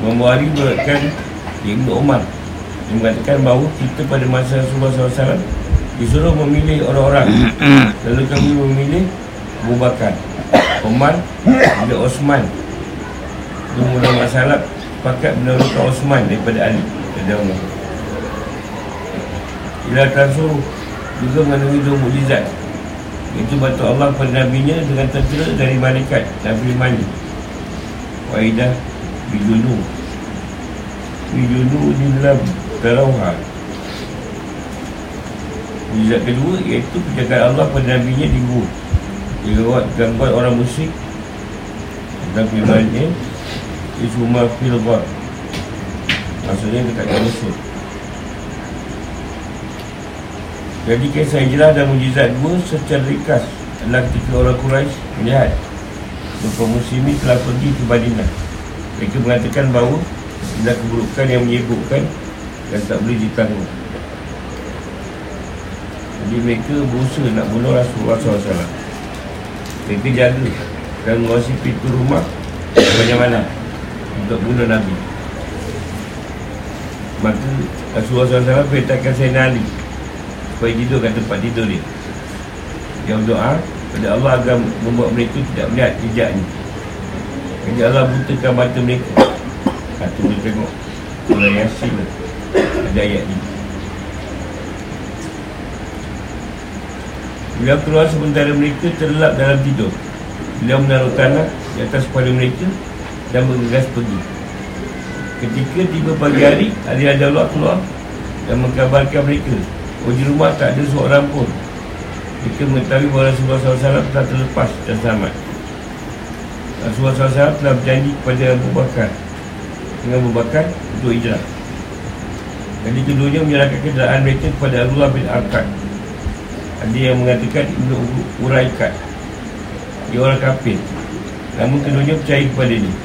Membuari beratkan Ibn Umar Dia mengatakan bahawa kita pada masa Rasulullah SAW Disuruh memilih orang-orang. Lalu kami memilih Abu Bakar Umar Juga Osman. Itu mula masalah Pakat mendahulukan Osman daripada Ali Daripada Umar Ila Tansuh Juga mengandungi dua mujizat. Itu batu Allah kepada Nabi-Nya Dengan tentera dari malaikat dan firman Waidah Bijunu Bijunu di dalam Terauha Mujizat kedua iaitu Penjagaan Allah pada Nabi-Nya di gua. Dia gangguan orang musyrik. Dan firmannya Isuma filbar Maksudnya dekat Mesir Jadi kisah hijrah dan mujizat dua secara ringkas adalah ketika orang Quraisy melihat Bapak muslimin telah pergi ke Madinah Mereka mengatakan bahawa Adalah keburukan yang menyebutkan Dan tak boleh ditanggung. Jadi mereka berusaha nak bunuh Rasulullah SAW Mereka jaga Dan menguasai pintu rumah Banyak mana Untuk bunuh Nabi. Maka Rasulullah SAW perintahkan Sayyidina Ali Supaya tidur kat tempat tidur dia. Dia berdoa pada Allah agar membuat mereka tidak melihat jejak Jadi Allah butakan mata mereka. Ha, Tu boleh tengok Surah Yasin Ada ayat ni. Beliau keluar sementara mereka terlelap dalam tidur. Beliau menaruh tanah di atas kepala mereka Dan bergegas pergi. Ketika tiba pagi hari Ali Allah keluar Dan mengkabarkan mereka Oh di rumah tak ada seorang pun. Mereka mengetahui bahawa Rasulullah SAW telah terlepas dan selamat Rasulullah SAW telah berjanji kepada Abu Bakar. Dengan Abu Bakar untuk hijrah Jadi keduanya menyerahkan kenderaan mereka kepada Allah bin Arkad Ada yang mengatakan Ibn Uraikat. Dia orang kafir. Namun keduanya percaya kepada dia.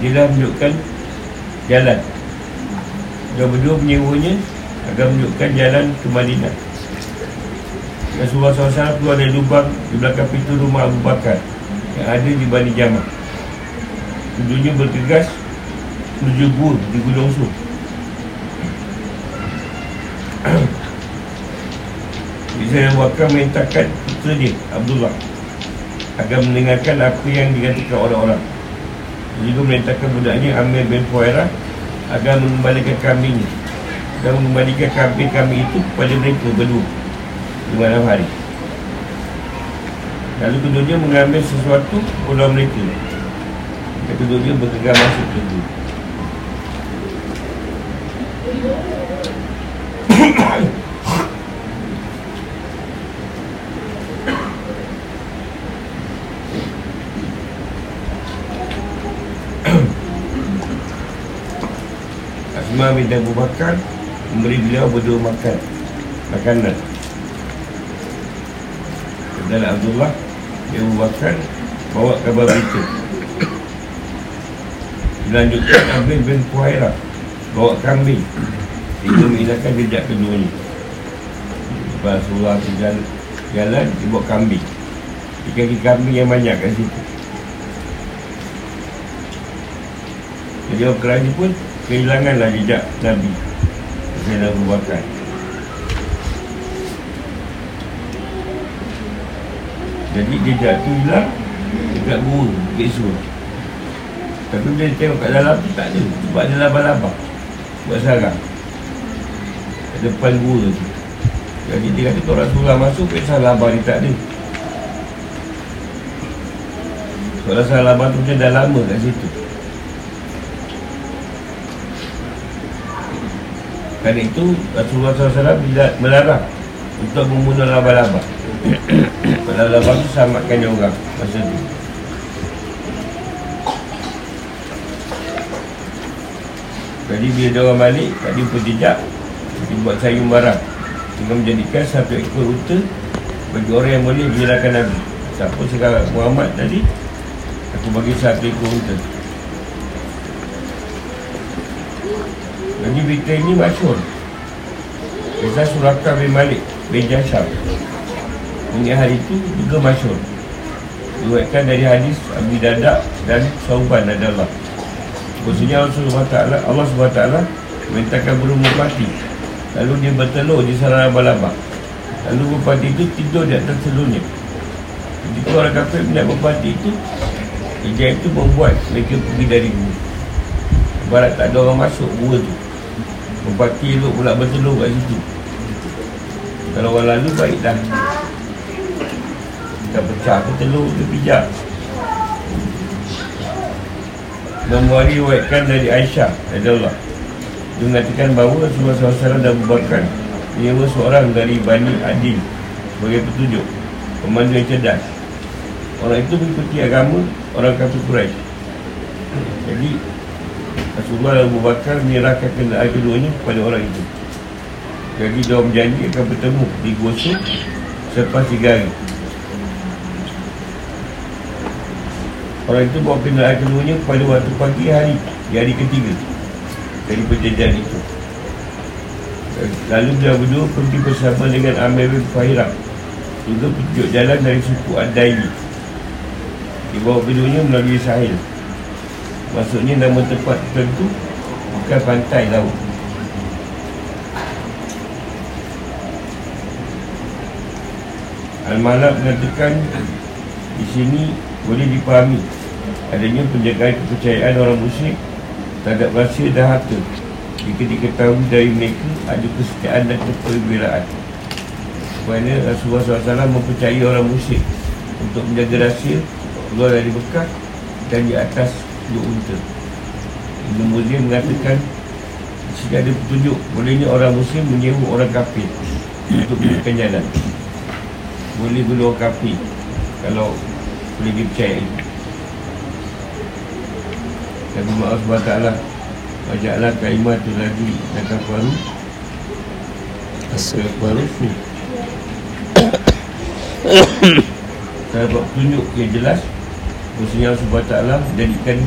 Dia dah menunjukkan jalan. Dia berdua menyewanya agar menunjukkan jalan ke Madinah. Rasulullah SAW keluar dari lubang di belakang pintu rumah Abu Bakar yang ada di Bani Jamah. Keduanya bergegas menuju gua di Gunung Sur. Bisa yang Bakar mintakan putera dia, Abdullah agar mendengarkan apa yang dikatakan orang-orang. Dia juga merintahkan budaknya Amir bin Fuairah agar mengembalikan kambingnya dan mengembalikan kambing kami itu kepada mereka berdua di malam hari. Lalu keduanya mengambil sesuatu pulau mereka. Dan keduanya bergegar masuk ke itu. Asma bin Abu Bakar memberi beliau berdua makan makanan dan Abdullah dia Bakar bawa kabar berita. Dilanjutkan Abin bin Puhaira bawa kambing. Itu menghilangkan jejak keduanya. Lepas Rasulullah jalan, jalan dia bawa kambing. Di kaki kambing yang banyak kat situ. Jadi orang kerajaan pun kehilanganlah jejak Nabi. Saya Abu Bakar Jadi dia jatuh hilang Dekat gua Dekat sur Tapi bila dia tengok kat dalam tu tak ada. Sebab ada laba-laba. Buat sarang Kat depan gua tu. Jadi dia kata kalau Rasulullah masuk Kisah laba dia tak ada. Kalau rasa laba tu macam dah lama kat situ. Kerana itu Rasulullah SAW melarang Untuk membunuh laba-laba Laba-laba itu selamatkan dia orang Masa itu Jadi bila dia orang balik Tak jumpa jejak Dibuat sayembara Dengan menjadikan satu ekor unta Bagi orang yang boleh menyerahkan Nabi. Siapa sekarang? Muhammad tadi? Aku bagi satu ekor unta. Jadi berita ini masyur Kisah Surakah bin Malik bin Jashab Ini hari itu juga masyur. Diwetkan dari hadis Abu Dadak dan Sauban adalah Maksudnya Allah SWT Allah SWT Mintakan burung merpati. Lalu dia bertelur di sarang laba-laba Lalu merpati itu tidur di atas telurnya. Jadi orang kafir minat merpati itu Ijaz itu membuat mereka pergi dari gua Barat tak ada orang masuk gua tu. Merpati elok pula bertelur kat situ. Kalau orang lalu baik dah Kita pecah ke telur dia pijak Nombor riwayatkan dari Aisyah Adalah Dia mengatakan bahawa Rasulullah SAW dan Abu Bakar Menyewa seorang dari Bani Adil Sebagai petunjuk Pemandu yang cerdas. Orang itu mengikuti agama Orang kafir Quraisy. Jadi Rasulullah dan Abu Bakar menyerahkan kenderaan keduanya kepada orang itu. Jadi dia berjanji akan bertemu di Gosok Selepas tiga hari Orang itu bawa kenderaan keduanya pada waktu pagi hari Di hari ketiga Dari perjanjian itu. Lalu dia berdua pergi bersama dengan Amir bin Fahirah Juga tunjuk jalan dari suku Ad-Daili Dibawa keduanya melalui sahil. Maksudnya nama tempat tertentu Bukan pantai laut. Al-Malak mengatakan Di sini boleh dipahami adanya penjagaan kepercayaan orang musyrik terhadap rahsia dan harta. Jika diketahui dari mereka ada kesetiaan dan keperwiraan. Kerana Rasulullah SAW mempercayai orang musyrik untuk menjaga rahsia keluar dari bekas dan di atas dua unta. Ibn Muzir mengatakan jika ada petunjuk bolehnya orang muslim menyewa orang kafir untuk berikan jalan. Boleh boleh orang kafir kalau boleh dipercayai Nabi Muhammad SWT Wajaklah kalimah tu lagi Dan kafaru Kafaru tu Saya buat tunjuk yang jelas. Maksudnya Allah SWT Jadikan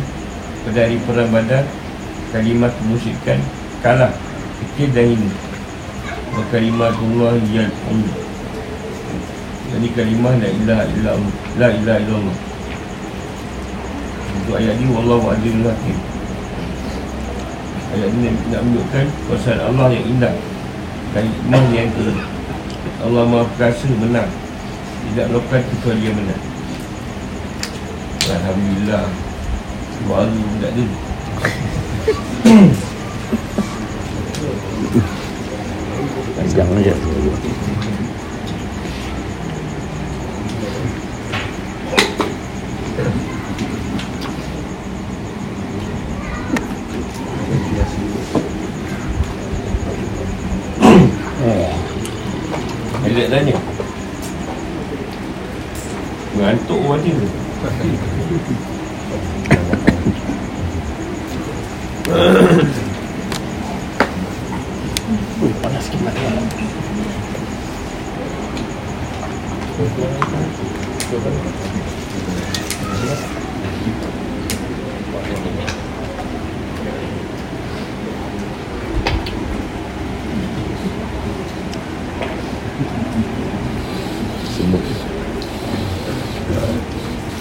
pada hari perang badar Kalimah kemusyikan Kalah. Kecil dan ini. Wa kalimatullah yang Jadi kalimah La ilaha illallah. La ilaha illallah untuk ayat ini Wallahu adilul hakim Ayat ini nak menunjukkan Kuasa Allah yang indah. Dan hikmah yang ke. Allah maha perkasa menang. Tidak melakukan kecuali yang menang. Alhamdulillah. Walu tak ada Panjang aja. Elok tanya Mengantuk pun ada Ui, panas sikit mata. Semut.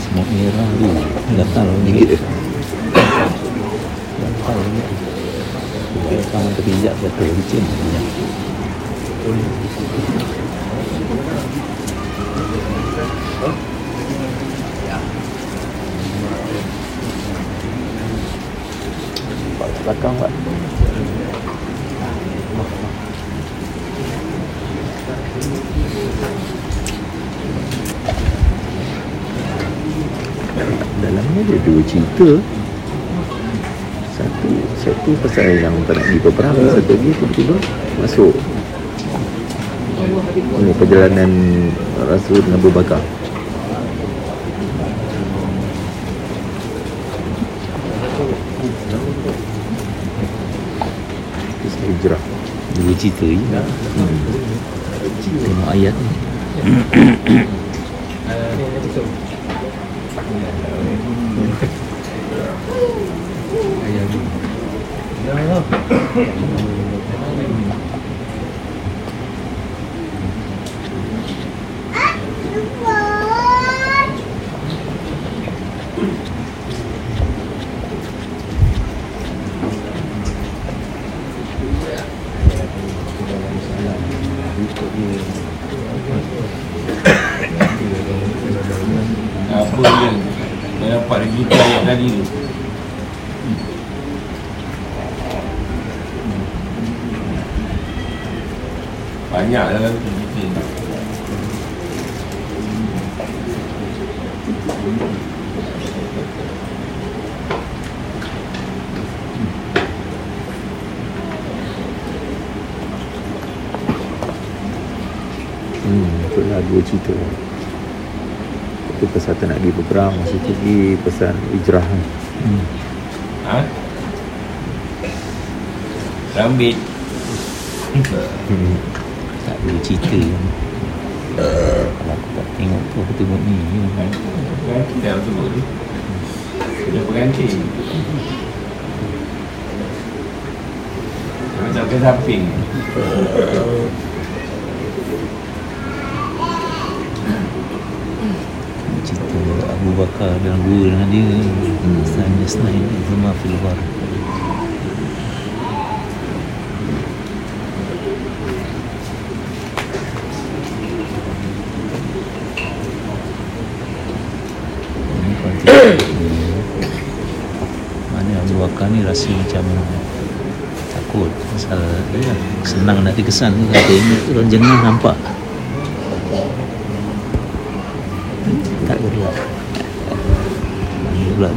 Semut merah ni. Gatal gigit dia. Gatal ni. Dia tangan terpijak jatuh licin. Pak belakang pak. Dalamnya ada dua cerita Satu Satu pasal yang tak nak pergi berperang Satu lagi tiba-tiba Masuk. Ini perjalanan Rasul dengan Abu Bakar. Kisah hijrah. Dua cerita je hmm. Tengok ayat ni Apa dia Dah dapat rezeki ayat tadi tu Banyak dalam tu cerita Hmm, betul lah dua cerita. Tak nak pergi berperang, masa tu pergi pesan hijrah. hmm. Ha? Rambit Hmm. Tak dua cerita Kalau aku tak tengok tu Aku tengok ni Berganti dah sebut tu Dia berganti Macam ke samping Abu Bakar dan dua dengan dia. Sanya Snain Zama fil Ghar. Ini konteks Mana Abu Bakar ni rasa macam Takut. Pasal ya, Senang nak dikesan tu tu Jangan nampak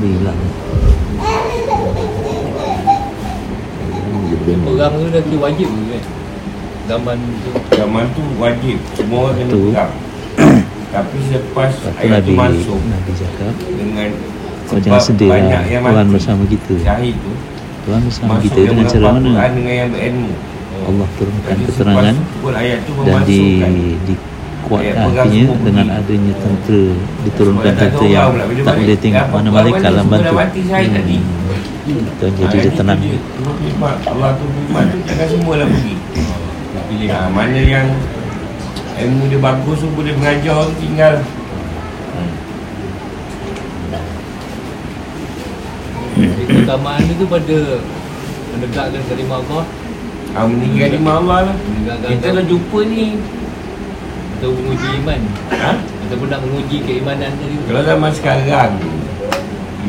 dia hilang. Orang tu dah kira wajib ke kan Zaman tu. Zaman tu wajib. Semua orang kena pegang. Tapi selepas Lepas ayat tu masuk Nabi cakap Dengan Kau jangan sedih banyak lah Tuhan bersama kita. Syahid tu Tuhan bersama Masuk kita dengan cara mana? Dengan yang berilmu. Allah turunkan keterangan Dan di memasukkan Pegang hatinya semua Dengan bunyi. adanya tentera Diturunkan Sebab tentera yang Tak balik, boleh tengok mana malaikat ni, bantu. tadi. Tuan jadi dia tenang. Allah tu firman tu jangan semua lah pergi Pilih ha, Mana yang Ilmu dia bagus tu boleh mengajar tu tinggal. Keutamaan dia tu pada Menegakkan kalimah Allah. Ha, Meninggal di Allah lah. Kita dah jumpa ni Atau menguji iman. Ha? Ataupun nak menguji keimanan tadi Kalau zaman sekarang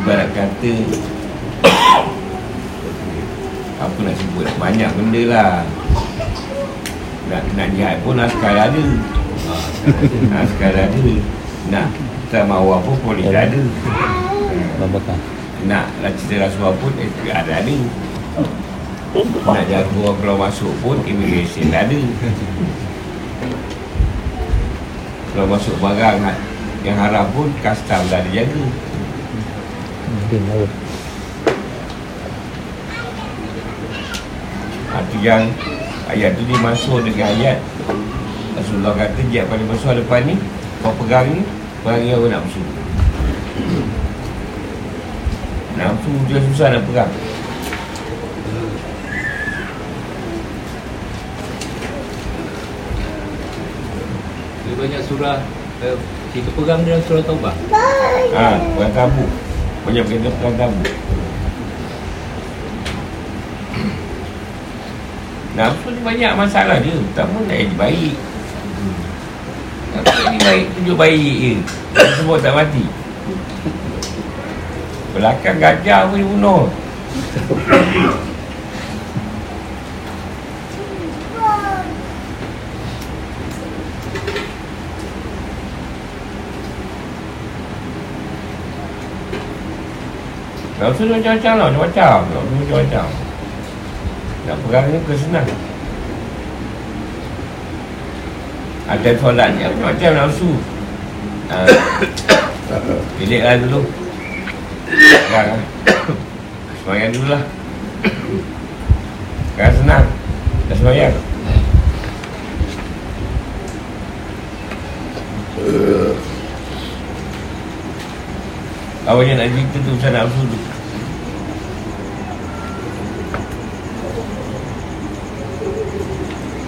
Ibarat kata Apa nak sebut? Banyak benda lah. Nak, nak jihad pun askar ada. Ha, Askar ada. Nak mawar pun polis Ya. ada. Nak nak cerita rasuah pun eh, ada ada. Nak jaga orang keluar masuk pun immigration ada Kalau masuk barang ha- yang haram pun custom dah ada jaga Mungkin laut Arti yang ayat tu dia masuk dengan ayat. Rasulullah kata jihad paling besar depan ni Kau pegang ni Perangi orang nafsu Nafsu dia susah nak pegang banyak surah eh, Kita pegang dalam surah Taubah. Ha, pegang tabu. Banyak kata pegang tabu. Nafsu ni banyak masalah dia? Pertama nak jadi baik. Nafsu ni baik tunjuk baik je. Semua tak mati. Belakang gajah pun dia Kalau tu dia macam-macam lah, macam-macam. Kalau tu, macam-macam. Nak perang ni kesenang. Ada solat ni, macam-macam nak usul. Ha. Ah, bilik lah dulu. Sekarang lah. Semayang dulu lah. Sekarang senang. Dah semayang. Awalnya nak cerita tu Ustaz Nafsu tu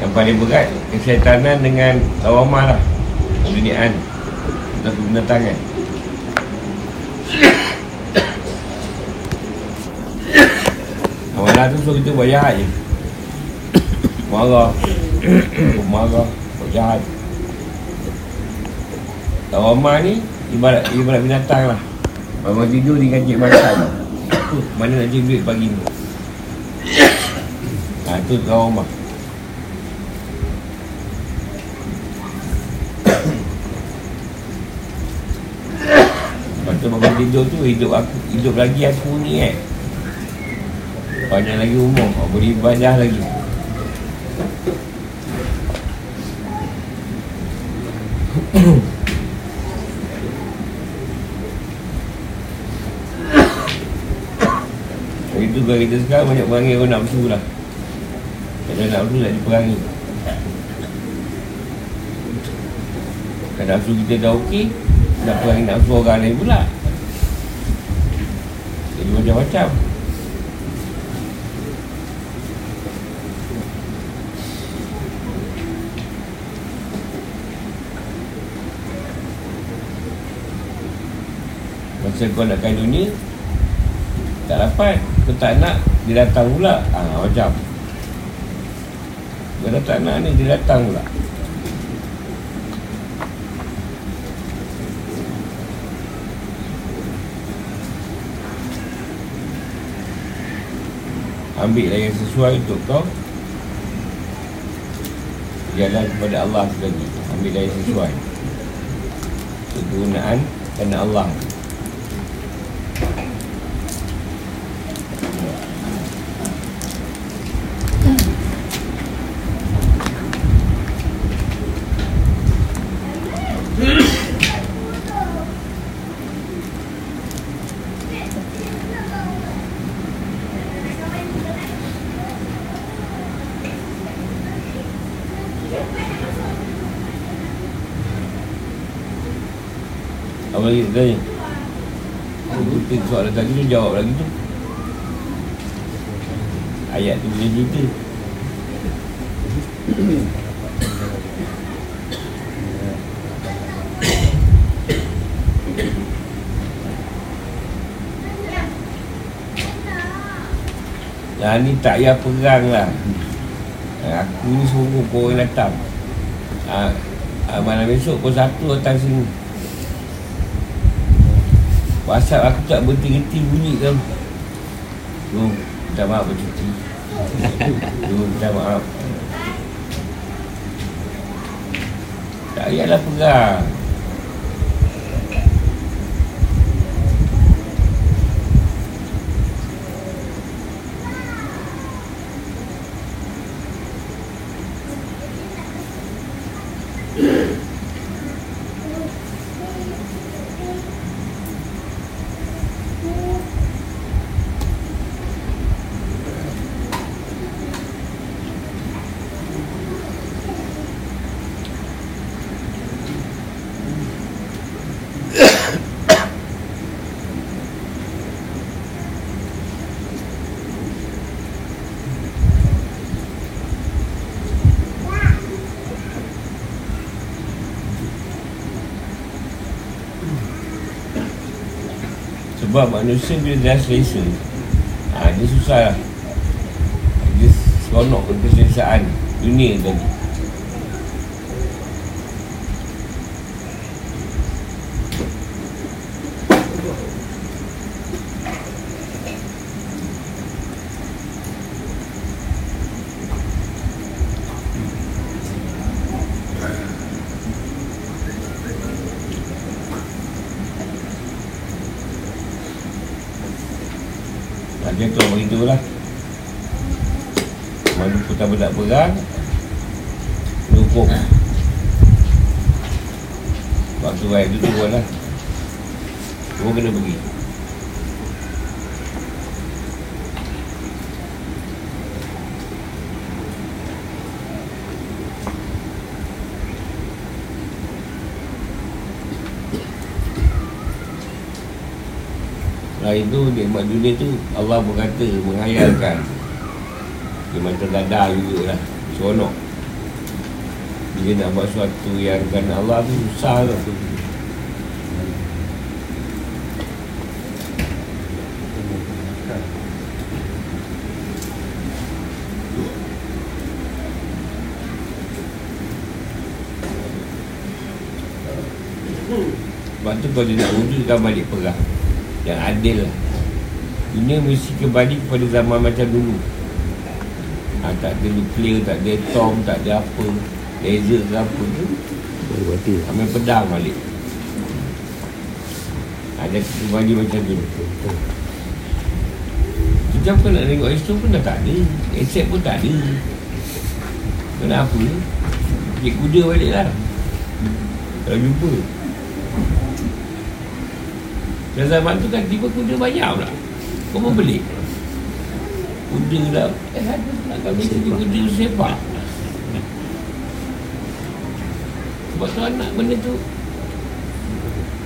Yang paling berat. Kesyaitanan dengan Awamah lah. Duniaan Atau kebenatangan Amalah tu suruh kita buat jahat je. Marah. Marah. Buat jahat. Awamah ni Ibarat ibarat binatang lah. Bangun tidur dengan cik makan. Mana nak cik duit pagi ni? Ha tu awamah Lepas tu bangun tidur tu hidup aku hidup lagi aku ni kan. Banyak lagi umur, aku boleh ibadah lagi. Itu kalau kita sekarang banyak perangi orang nafsu lah Kalau nafsu nak diperangi Kalau nafsu kita dah okey Nak perangi nafsu orang lain pula Macam-macam Masa kau nak kain dunia Tak dapat. Kau tak nak Dia datang pula. Ha, Macam. Kau dah tak nak ni Dia datang pula Ambil lah yang sesuai untuk kau. Jalan kepada Allah sekali Ambil lah yang sesuai. Kegunaan Kerana Allah Lagi tanya? Soalan tadi tu jawab lagi tu. Ayat tu boleh cerita Nah ni tak payah perang lah. Aku ni suruh kau orang datang. Ah, Malam besok kau satu datang sini WhatsApp aku tak berhenti-henti bunyi tau Tu, minta maaf bercuti Tu, minta maaf. Tak payahlah perang Sebab manusia bila dah selesa. Ha, Dia susah. Lah Dia seronok ke keselesaan dunia tadi Dia tu begitu lah Malu pun tak berdak perang Dukung Waktu baik tu turun lah Semua kena pergi Hari tu nikmat dunia tu Allah berkata menghayalkan macam dadah juga lah Seronok. Bila nak buat sesuatu yang kerana Allah tu susah lah Sebab tu kalau dia nak wujudkan balik perang Yang adil lah Dunia mesti kembali kepada zaman macam dulu. Ha, Tak ada nuklear, tak ada atom, tak ada apa. Laser ke apa tu. Ambil pedang balik. Ada kembali macam tu. Kita pun nak tengok? Isu pun dah tak ada. Aset pun tak ada. Kenapa? Pergi kuda balik lah. Kalau jumpa. Dan zaman tu kan tiba kuda banyak pula Kau pun beli. Kuda lah. Eh ada pula kami jadi kuda sepak. Sebab tu anak benda tu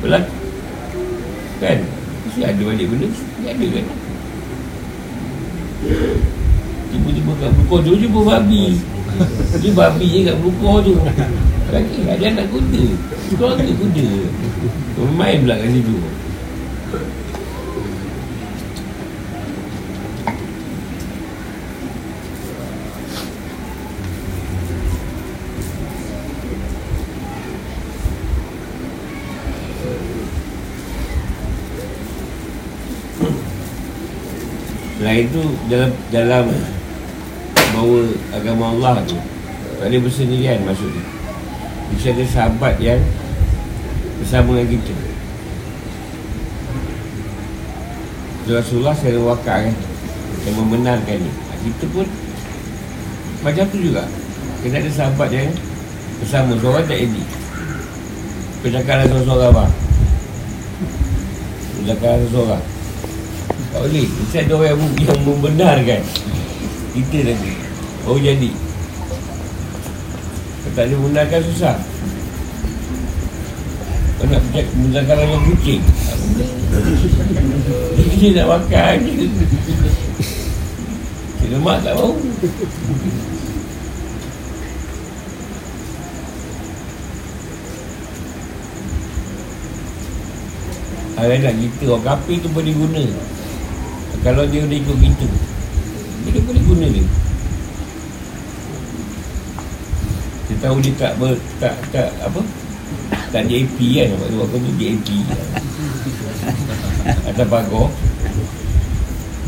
Berlaku. Kan? Mesti ada balik benda Mesti ada kan? Tiba-tiba kat Blue tu jumpa babi. Dia babi je kat Blue tu. Lagi ada anak kuda. Keluarga kuda. Main pula kat situ Selain itu dalam dalam bahawa agama Allah tu tak ada bersendirian maksudnya. Bisa ada sahabat yang bersama dengan kita. Rasulullah saya wakar kan yang membenarkan ni. Ha, Kita pun macam tu juga. Kena ada sahabat yang bersama seorang tak edit. Percakapan seorang-seorang apa? Seorang tak boleh Mesti ada orang yang, yang membenarkan Kita lagi Baru jadi. Kalau tak membenarkan susah. Kau nak percaya membenarkan orang kucing? Tak boleh Dia nak makan. Si lemak tak mau Ada nak kita orang kafir tu boleh guna kalau dia dah ikut kita Dia boleh guna dia. Dia tahu dia tak ber, tak, tak apa? Tak JP kan Waktu waktu tu JP Atas pagar.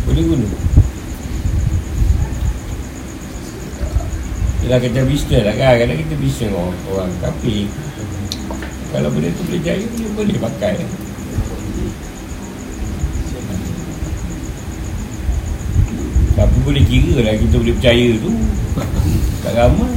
Boleh guna? Yelah kata bisnes lah kan. Kadang kita bisnes orang, orang kafir Kalau benda tu boleh jaya Boleh, boleh pakai Tapi boleh kira lah kita boleh percaya tu. Tak ramai.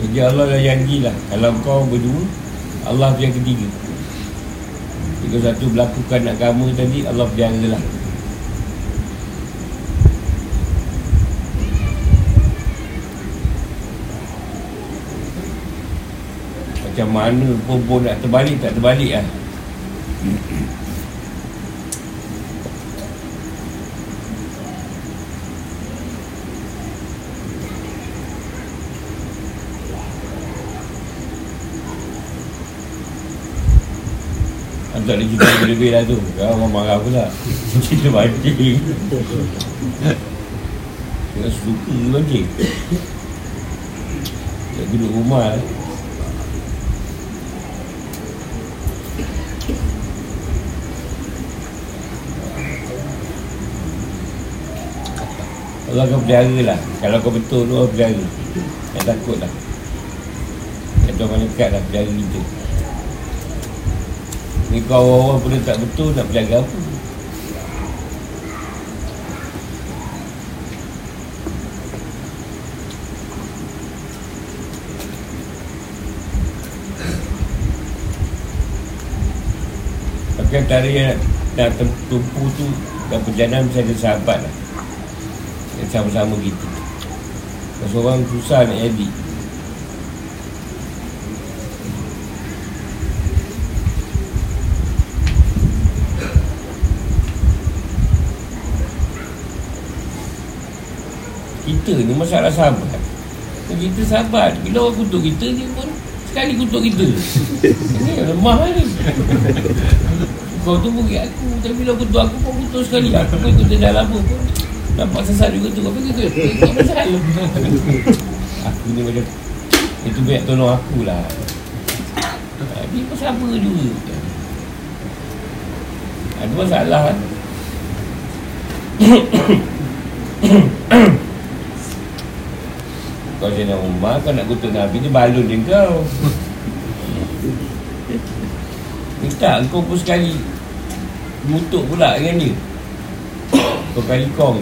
Jadi Allah dah janjilah Kalau kau berdua Allah yang ketiga jika satu melakukan agama tadi Allah berjaya lah Macam mana pun pun nak terbalik tak terbalik lah Tak ada cerita lebih-lebih lah tu. Kau orang marah pula Cerita mancing Kau suka mancing Tak duduk rumah lah. Allah kau pelihara lah. Kalau kau betul tu Allah pelihara. Jangan takut lah. Kata orang dekat lah pelihara kita Ni kau orang-orang pun tak betul nak berjaga apa? Mungkin antara yang nak tem- tumpu tu Dan perjalanan mesti ada sahabat lah. Yang sama-sama Kalau seorang susah nak jadi Kita ni masalah sahabat Kita sahabat Bila orang kutuk kita Dia pun sekali kutuk kita Ini lemah ni Kau tu bagi aku Tapi bila kutuk aku Kau kutuk sekali Aku pun dia dah lama pun Nampak sesat juga tu kata Kau pasal Aku ni macam Itu banyak tolong aku lah Ah, Dia pun sama juga Ada masalah kan Kau jangan rumah Kau nak kutuk Nabi Dia balun dia kau. Minta kau pun sekali Mutuk pula dengan dia. Kau kali kong.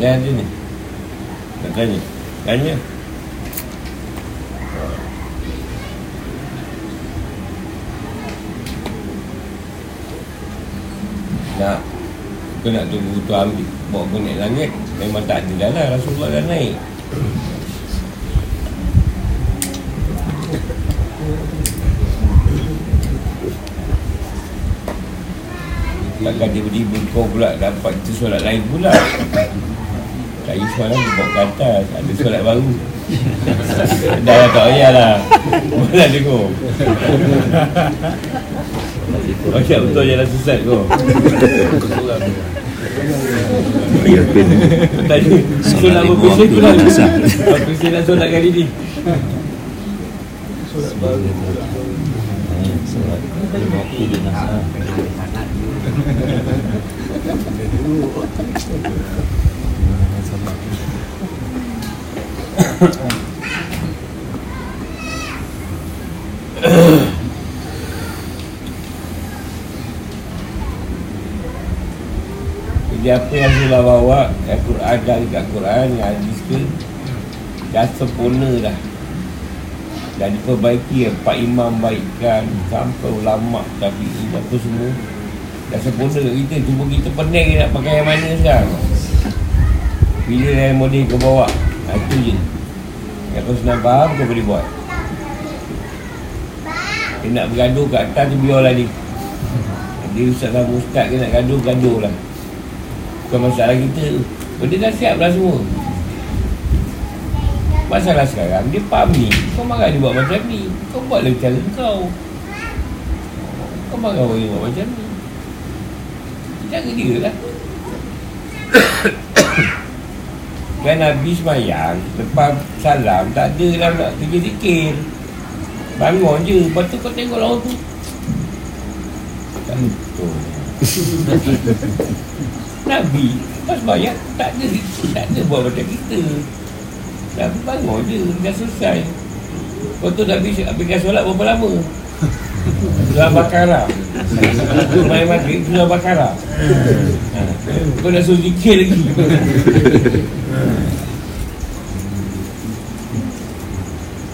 Yang ada ni? Nak tanya? Tanya Nak Kau nak tunggu tu ambil. Bawa kau naik langit Memang tak ada dah lah. Rasulullah dah naik. Takkan tiba-tiba kau pula dapat kita solat lain pula. Tak ada solat dia bawa ke atas. Ada solat baru. Dah lah tak payah lah. Mana dengar Macam betul jalan sesat kau Ya pen Tanya Solat lima berpusing waktu tu lah nak solat kali ni Solat Waktu dia nasab Jadi apa yang Rasulullah bawa Yang Quran dan kat Quran Yang hadis ke Dah sempurna dah. Dah diperbaiki Empat imam baikkan Sampai ulama Tapi apa semua. Dah sempurna kat kita Cuma kita pening nak pakai yang mana sekarang. Bila yang model kau bawa? Ha, Itu je. Yang kau senang faham kau boleh buat. Dia nak bergaduh kat atas tu biarlah dia. Dia sama ustaz ke nak gaduh Gaduh lah Bukan masalah kita Dia dah siap lah semua. Masalah sekarang Dia faham ni. Kau marah dia buat macam ni. Kau buatlah cara kau. Kau marah orang yang buat macam ni. Cara dia lah. Kan Nabi semayang Lepas salam Tak ada lah nak zikir Bangun je Lepas tu kau tengok orang tu Nabi Lepas bayar Tak ada Tak ada buat macam kita. Nabi bangun je Dah selesai. Lepas tu Nabi Habiskan solat berapa lama? Surah Bakara Main maghrib Surah Bakara ha. Kau dah suruh zikir lagi.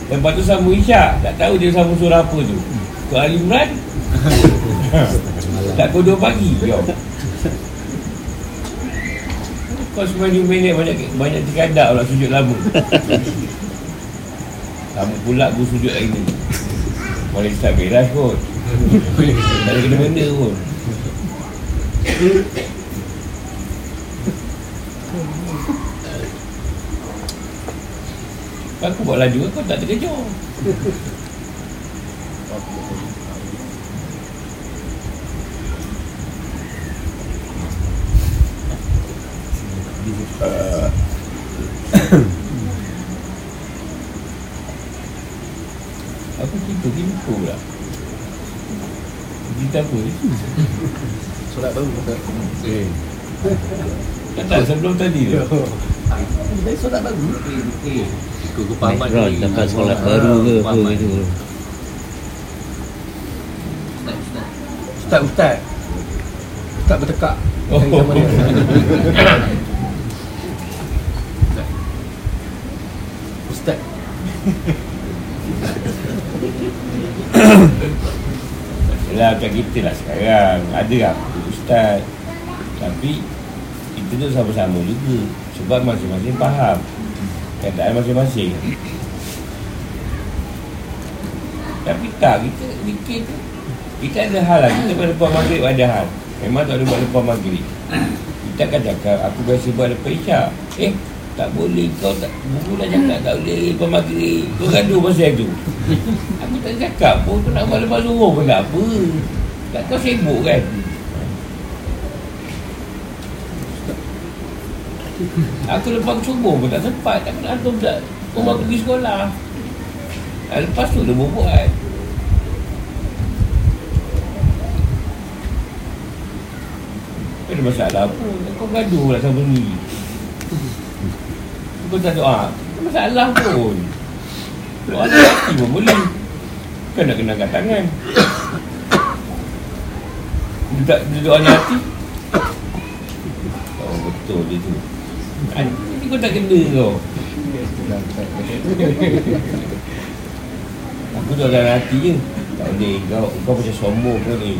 Lepas tu sambung Isyak Tak tahu dia sambung surah apa tu. Surah Ali Imran? Tak kau dua pagi Jom Kau sembilan minit banyak banyak terkadak pula sujud lama Sama pula aku sujud lagi ni. Boleh start beras kot. Tak ada kena benda pun. Aku buat laju aku tak terkejut Apa kita kita pula Kita apa ni? Solat baru Ustaz. Eh. Kata sebelum tadi tu. Dari solat baru. Ikut kepahaman ni. dapat solat baru ke apa Kepahaman. itu Ustaz Ustaz. Tak bertekak Oh sama dia Ustaz Yalah macam kita lah sekarang. Ada lah ustaz. Tapi Kita tu sama-sama juga. Sebab masing-masing faham Keadaan masing-masing. Tapi tak Kita fikir tu Kita ada hal lah. Kita buat lepas maghrib ada hal. Memang tak ada buat lepas maghrib. Kita akan cakap Aku biasa buat lepas isyak. Eh tak boleh kau tak Buku dah cakap tak boleh lepas maghrib. Kau gaduh pasal tu. Aku tak cakap pun Kau nak lepas zuhur pun tak apa. Tak kau sibuk kan. Aku lepas subuh pun tak sempat. Tak kena hantar budak Rumah pergi sekolah. Ah, Lepas tu dia buat. Ada masalah pun Kau gaduh lah sama ni Kau tak doa ada masalah pun. Doa tak hati pun boleh. Kau nak kena angkat tangan. Dia tak dia doa ni hati Oh betul dia tu. Kan? Ni kau tak kena kau Aku doa dalam hati je. Tak boleh. Kau Kau macam sombong kau ni.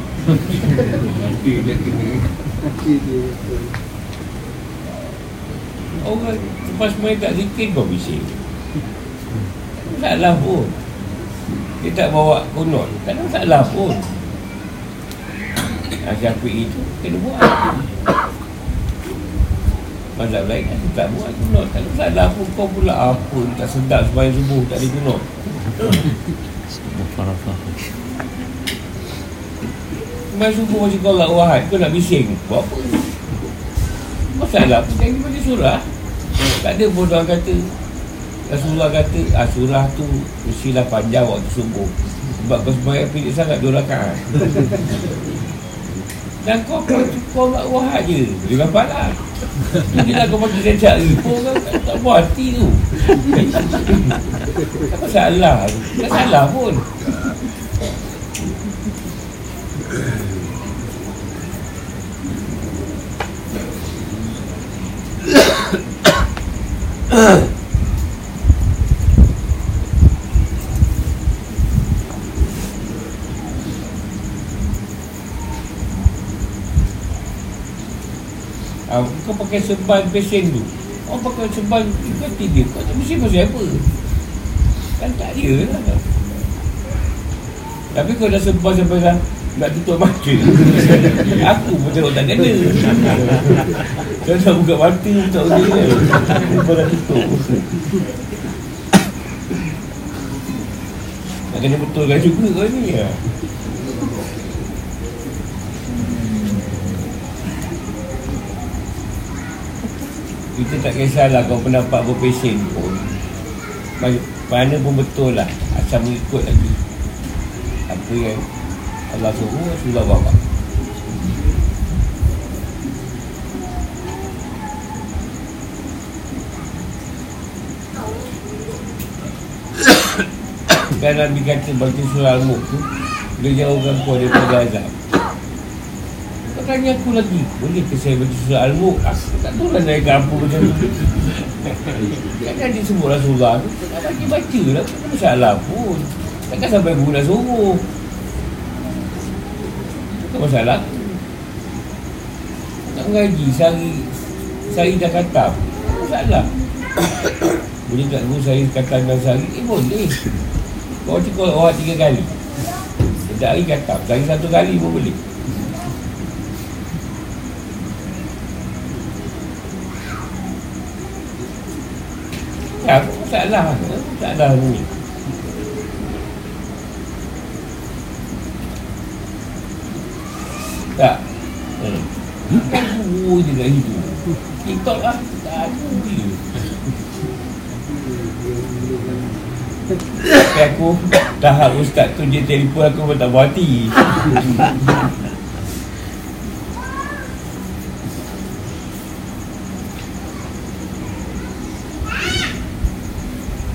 Orang lepas main tak zikir kau bising. Salah pun. Dia tak bawa Tak ada salah pun. Syafi'i itu kena buat. Mazhab lain aku tak buat kunut. Ada salah pun kau pula apa Tak sedap sembahyang subuh tak ada kunut. Sembahyang subuh macam kau Allah wahad Kau nak bising Buat apa? Masalah pun jangan baca surah Tak ada pun orang kata. Rasulullah kata ah, Surah tu Mestilah panjang waktu subuh. Sebab kau sembahyang pilih sangat Dua rakaat. Dan kau kau, kau nak wahad je. Jangan palah Ini lah kau pakai ni Kau kan tak, puas hati tu. Tak masalah Tak salah pun Ah, kau pakai serban pesen tu. Orang pakai serban Kau tiga. Kau tak mesti pasal apa. Kan tak dia lah. Tapi kau dah serban sampai dah Nak tutup mata. Aku pun tengok tak kena. Kau dah buka mata Tak boleh kan? Kau dah tutup. Nak kena betulkan juga kau ni. Ya. Kita tak kisahlah kau pendapat berpesen pun. Mana- Mana pun betul lah. Asal mengikut lagi. Apa yang Allah suruh Rasulullah bawa Kan Nabi kata baca surah Al-Mulk tu Dia jauhkan kau daripada azab. Kau tanya aku lagi Boleh ke saya baca surah Al-Mulk? Aku tak tahu lah ke apa macam tu. Kan ada sebut Rasulullah tu. Bagi baca lah ada masalah pun. Takkan sampai guru nak suruh Tak masalah Tak mengaji Sehari Sehari dah katam Tak masalah Boleh tak guru saya katam dalam sehari? Eh boleh. Kau cukup orang tiga kali. Setiap hari katam Sehari satu kali pun boleh. Ya, aku tak salah. Aku tak ni. Tak. Hmm. Kan guru je kat situ. TikTok lah. Tak ada je. Tapi aku tahap ustaz tu dia telefon aku pun tak buat hati.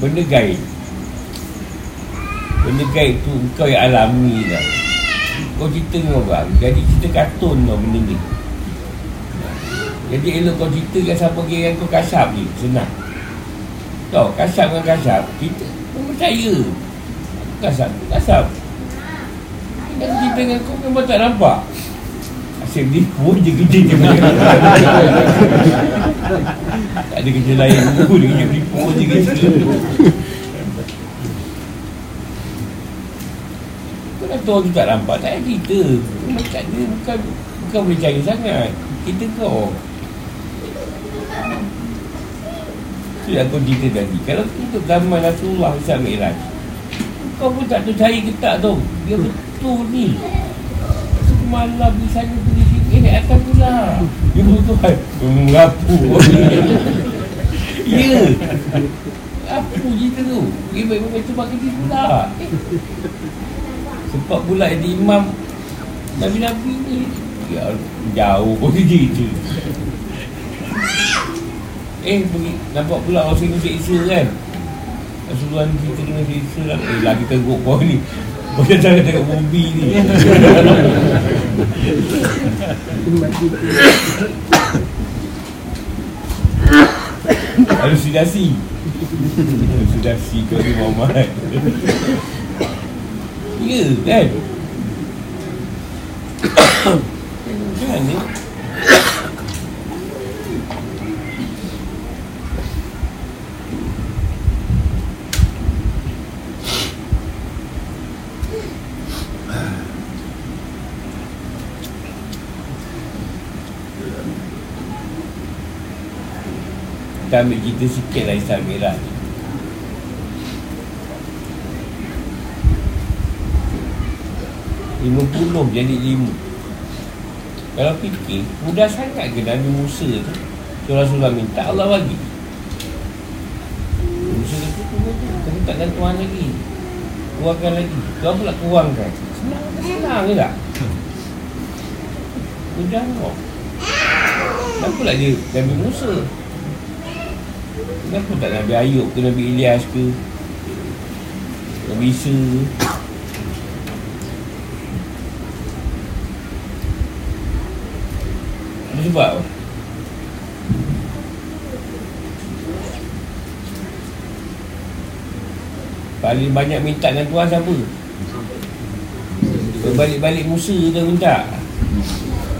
Benda gaib Benda gaib tu kau yang alami dah Kau cerita dengan orang Jadi cerita kartun tau benda ni. Jadi elok kau ceritakan siapa geng kau kasap je Senang. Kau kasap dengan kasap Kita pun percaya. Kasap Kasap Kita cerita dengan kau memang tak nampak. Asyik menipu je kerja je Tak ada kerja lain pun Dia kerja menipu je kerja Tahu tu tak nampak Tak payah cerita. Macam dia bukan Bukan boleh percaya sangat. Kita kau. Itu yang kau cerita tadi. Kalau untuk zaman Rasulullah Islam Mi'raj Kau pun tak percaya ke tak tu. Dia betul ni. Semalam di sana pergi sini. Eh atas pula. Dia betul kan Mengapu Ya. Apa cerita tu? Dia baik-baik tu pakai dia pula Sebab pula jadi imam Nabi-Nabi ni Ya jauh pun dia Eh pergi Nampak pula orang sini seksa kan? Rasulullah ni kita kena seksa lah. Eh lagi teruk kau ni. Dah jangan tengok movie ni. Halusinasi. Halusinasi kau ni Muhammad raya kan eh. kan ni? Kita ambil cerita sikit lah Isan Merah ni 50 jadi 5 Kalau fikir Mudah sangat ke Nabi Musa tu? Tu Rasulullah minta Allah bagi. Musa tu tu Kamu tak gantuan lagi. Keluarkan lagi. Tuan pula kuangkan Senang ke tak? Mudah kok Kenapa lah dia Nabi Musa. Kenapa tak Nabi Ayub ke Nabi Ilyas ke? Nabi Isa Ada sebab? Paling banyak minta dengan Tuhan siapa? Berbalik-balik Musa tu minta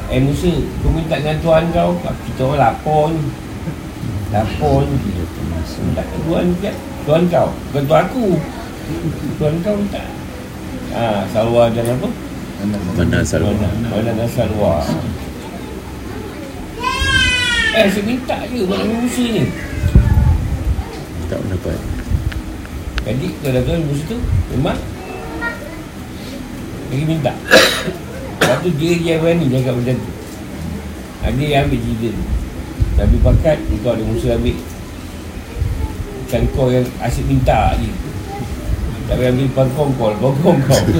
Eh Musa, kau minta dengan Tuhan kau? Kita orang lapor ni Lapor ni Minta ke Tuhan je Tuhan kau? Bukan Tuhan aku. Tuhan kau minta Ah, Salwa dan apa? Mana Salwa Mana, mana dan Salwa Eh, saya minta je buat Musa ni. Tak dapat Jadi, kalau dah tahu Musa tu Memang Lagi minta. Lepas tu dia yang berani cakap macam tu. Ha, Dia yang ambil cerita tu. Nabi pakat Kau ada Musa ambil. Bukan kau yang asyik minta Tak payah ambil pangkong kau Pangkong kau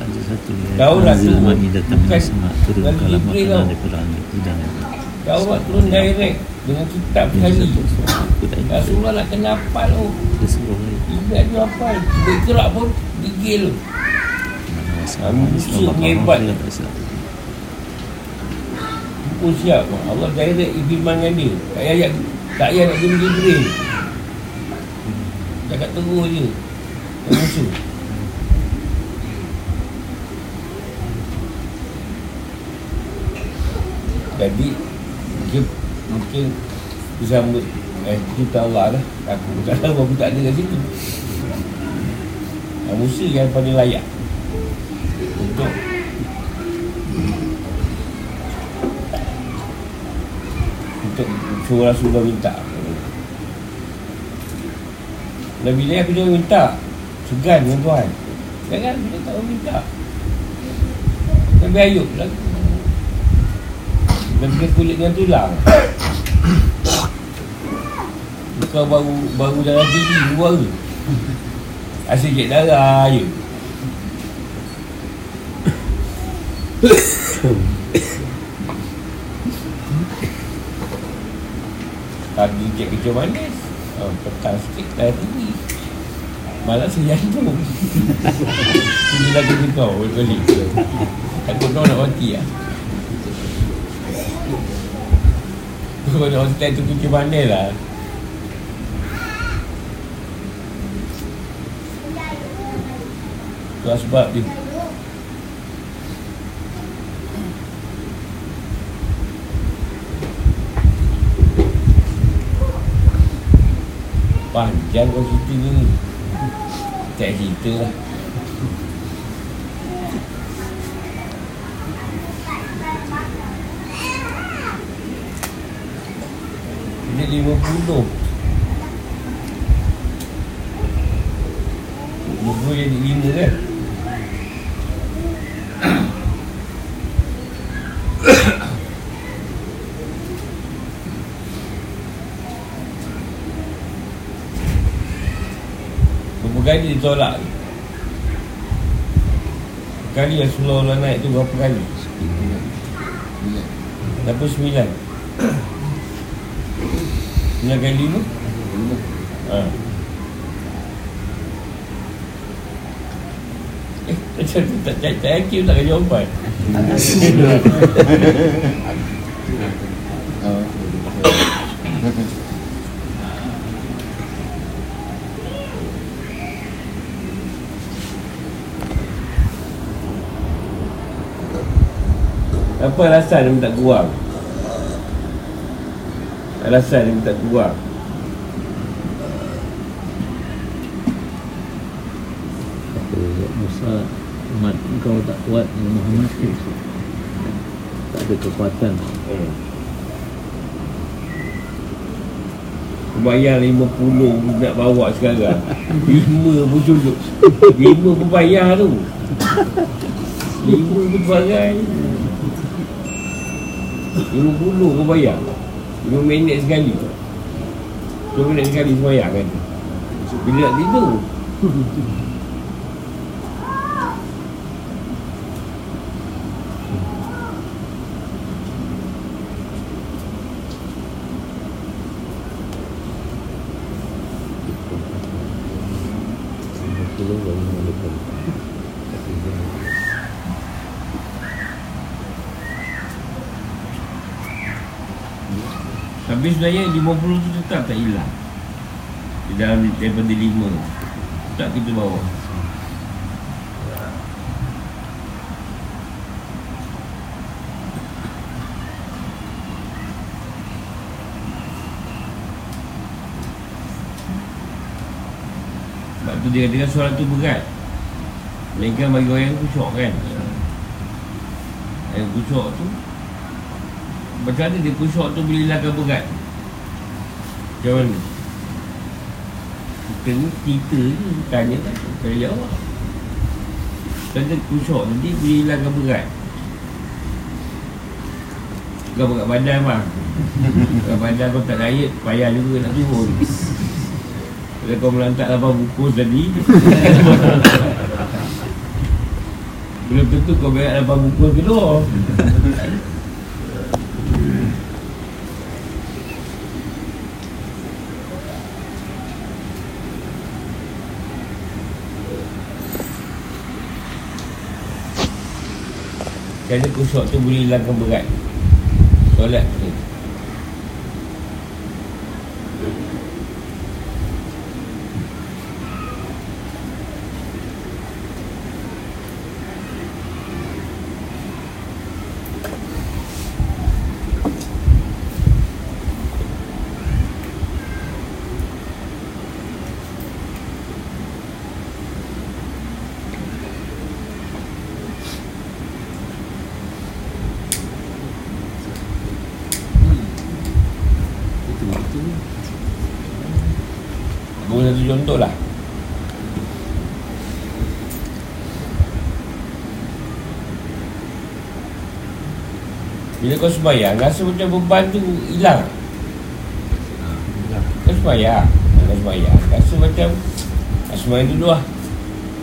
Ada satu Daurat Anzil Ma'idah bukan Tamin Sama Turun dari kalam Jibril makanan tau. daripada langit Tidak Daurat turun direct Dengan kitab sekali. Rasulullah nak kena hafal tu. Ibadat tu hafal. Bergerak pun Gigil. Ni hebat. pun siap. Allah direct dengan dia. Tak payah Tak payah nak guna Jibril Cakap terus je. Musuh Jadi Mungkin Mungkin Bersama Eh kita Allah lah. Aku tak tahu Aku tak ada kat situ. Ah, Musa yang paling layak Untuk untuk suruh Rasulullah minta. Nabi dia aku jangan minta Segan dengan Tuhan Jangan kita tak mau minta. Nabi Ayub lah Nabi dia kulit dengan tulang Kau baru baru darah tinggi keluar ke Asyik cek darah je. Pagi cek kecil manis. Oh, Petang sikit dah tinggi. Malah saya jantung. Ini lagi kau Kali Takut kau nak mati lah Kau nak hospital tu kecil manis lah. Itu sebab dia Panjang kau cerita ni. Tak cerita lah Dia lima puluh. Buku jadi lima kan? Berapa kali ditolak Kali Rasulullah naik tu berapa kali? Berapa sembilan? Sembilan kali lima? Ha. Eh, macam tu tak tak tak yakin tak ada jawapan. Apa alasan dia minta kurang? Alasan dia minta kurang Musa umat kau tak kuat dengan Muhammad tak ada kekuatan. Hmm. Bayar 50 nak bawa sekarang. 5 pun cukup. 5 pun bayar tu. 5 pun bagai. 50 pun bayar 5 minit sekali. 2 minit sekali sembahyang kan. Bila nak tidur Tapi sebenarnya 50 tu tetap tak hilang. Di dalam daripada 5 Tak kita bawa Sebab tu dia katakan soalan tu berat. Melainkan bagi orang yang kusyuk kan. Yang kusyuk tu Macam mana dia kusyuk tu boleh hilangkan berat Macam mana Kita ni cerita je Tanya kan Saya jawab Kata tu dia boleh hilangkan berat Bukan berat badan bang. Berat badan kau tak diet Payah juga nak turun Kalau kau melantak 8 bungkus tadi. Belum tentu kau berat 8 bungkus kedua Kerana kusuk tu boleh hilangkan berat. Solat tu Bagi satu contoh lah Bila kau sembahyang Rasa macam beban tu hilang Kau sembahyang Kau sembahyang Rasa macam ah, Sembahyang dulu lah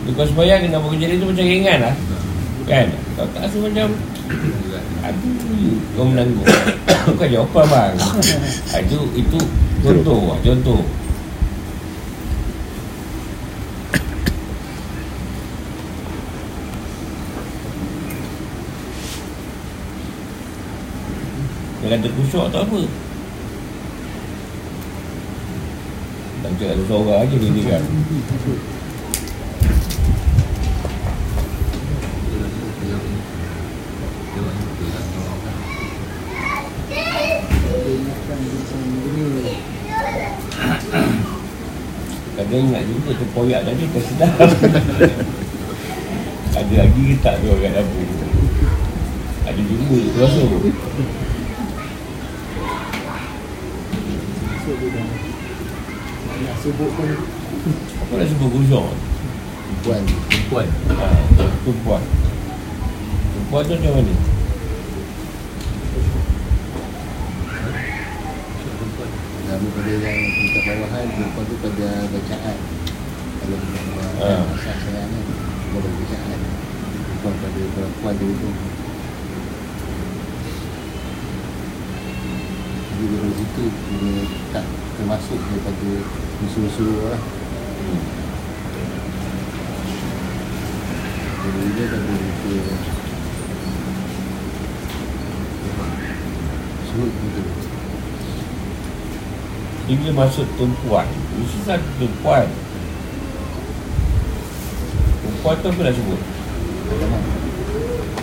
Bila kau sembahyang Kenapa kejadian tu macam ringan lah Kan Kau tak rasa macam Aduh, kau menanggung. Bukan jawapan bang. Ah, Itu itu contoh, ah, contoh. Dia kata kusyuk tak apa. Tak cakap ada seorang aja dia ni kan. Kadang ingat juga tu poyak tadi tak sedap. Ada lagi ke tak tu kat dapur? Ada juga tu rasa. Sibuk pun Apa nak sebut kusyuk? Puan Perempuan Ha, perempuan. Perempuan tu macam mana? Nama pada yang tingkat bawahan Perempuan tu pada bacaan Kalau dia buat Ah. masak sayang kan Pada bacaan Perempuan pada perempuan dia itu Dia tak termasuk daripada Musuh-musuh lah. Hmm. Jadi dia tak boleh ke Surut gitu Dia bila masuk tumpuan. Satu tumpuan. Tumpuan tu apa nak sebut?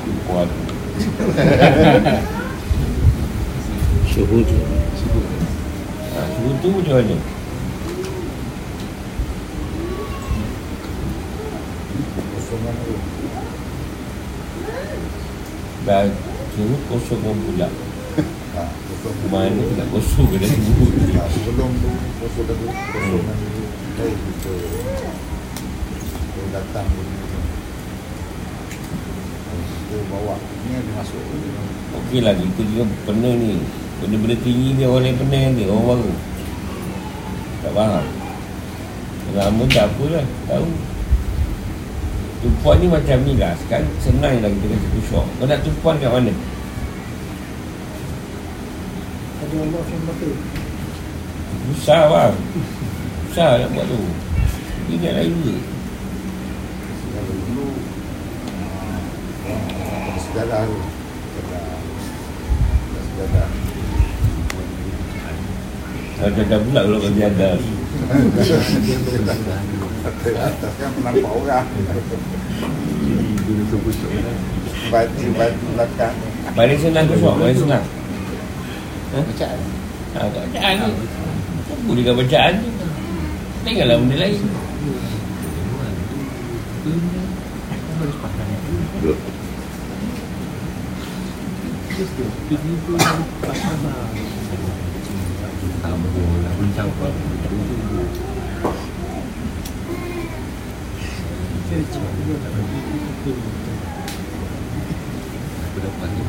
Tumpuan. Syuhud ha, Suruh tu macam mana? Suruh kosongkan pula. Ha, Kosong Mana nak kosong kena sebut ha, Sebelum tu Kosong tu Kosongan tu. Baik kita. Kita datang tu Kita bawa. Ni dia masuk Okey lah kita juga pernah ni. Benda-benda tinggi ni orang lain pernah ni Orang baru Faham? Lama tak apa lah Tahu. Tumpuan ni macam ni lah Sekarang senang lah kita kata kusyuk Kau nak tumpuan kat mana? Ada Allah yang mata Susah bang. Susah nak buat tu. Ingat lain ke? Kalau dulu sejarah tu Sejarah Kadang-kadang pula kalau kau kan nampak orang. Baju-baju belakang. Paling senang kusyuk Paling senang? Bacaan. Ha, Bacaan tu Tunggu dekat bacaan tu? Tengoklah benda lain Tambah lah apa Aku dapat ni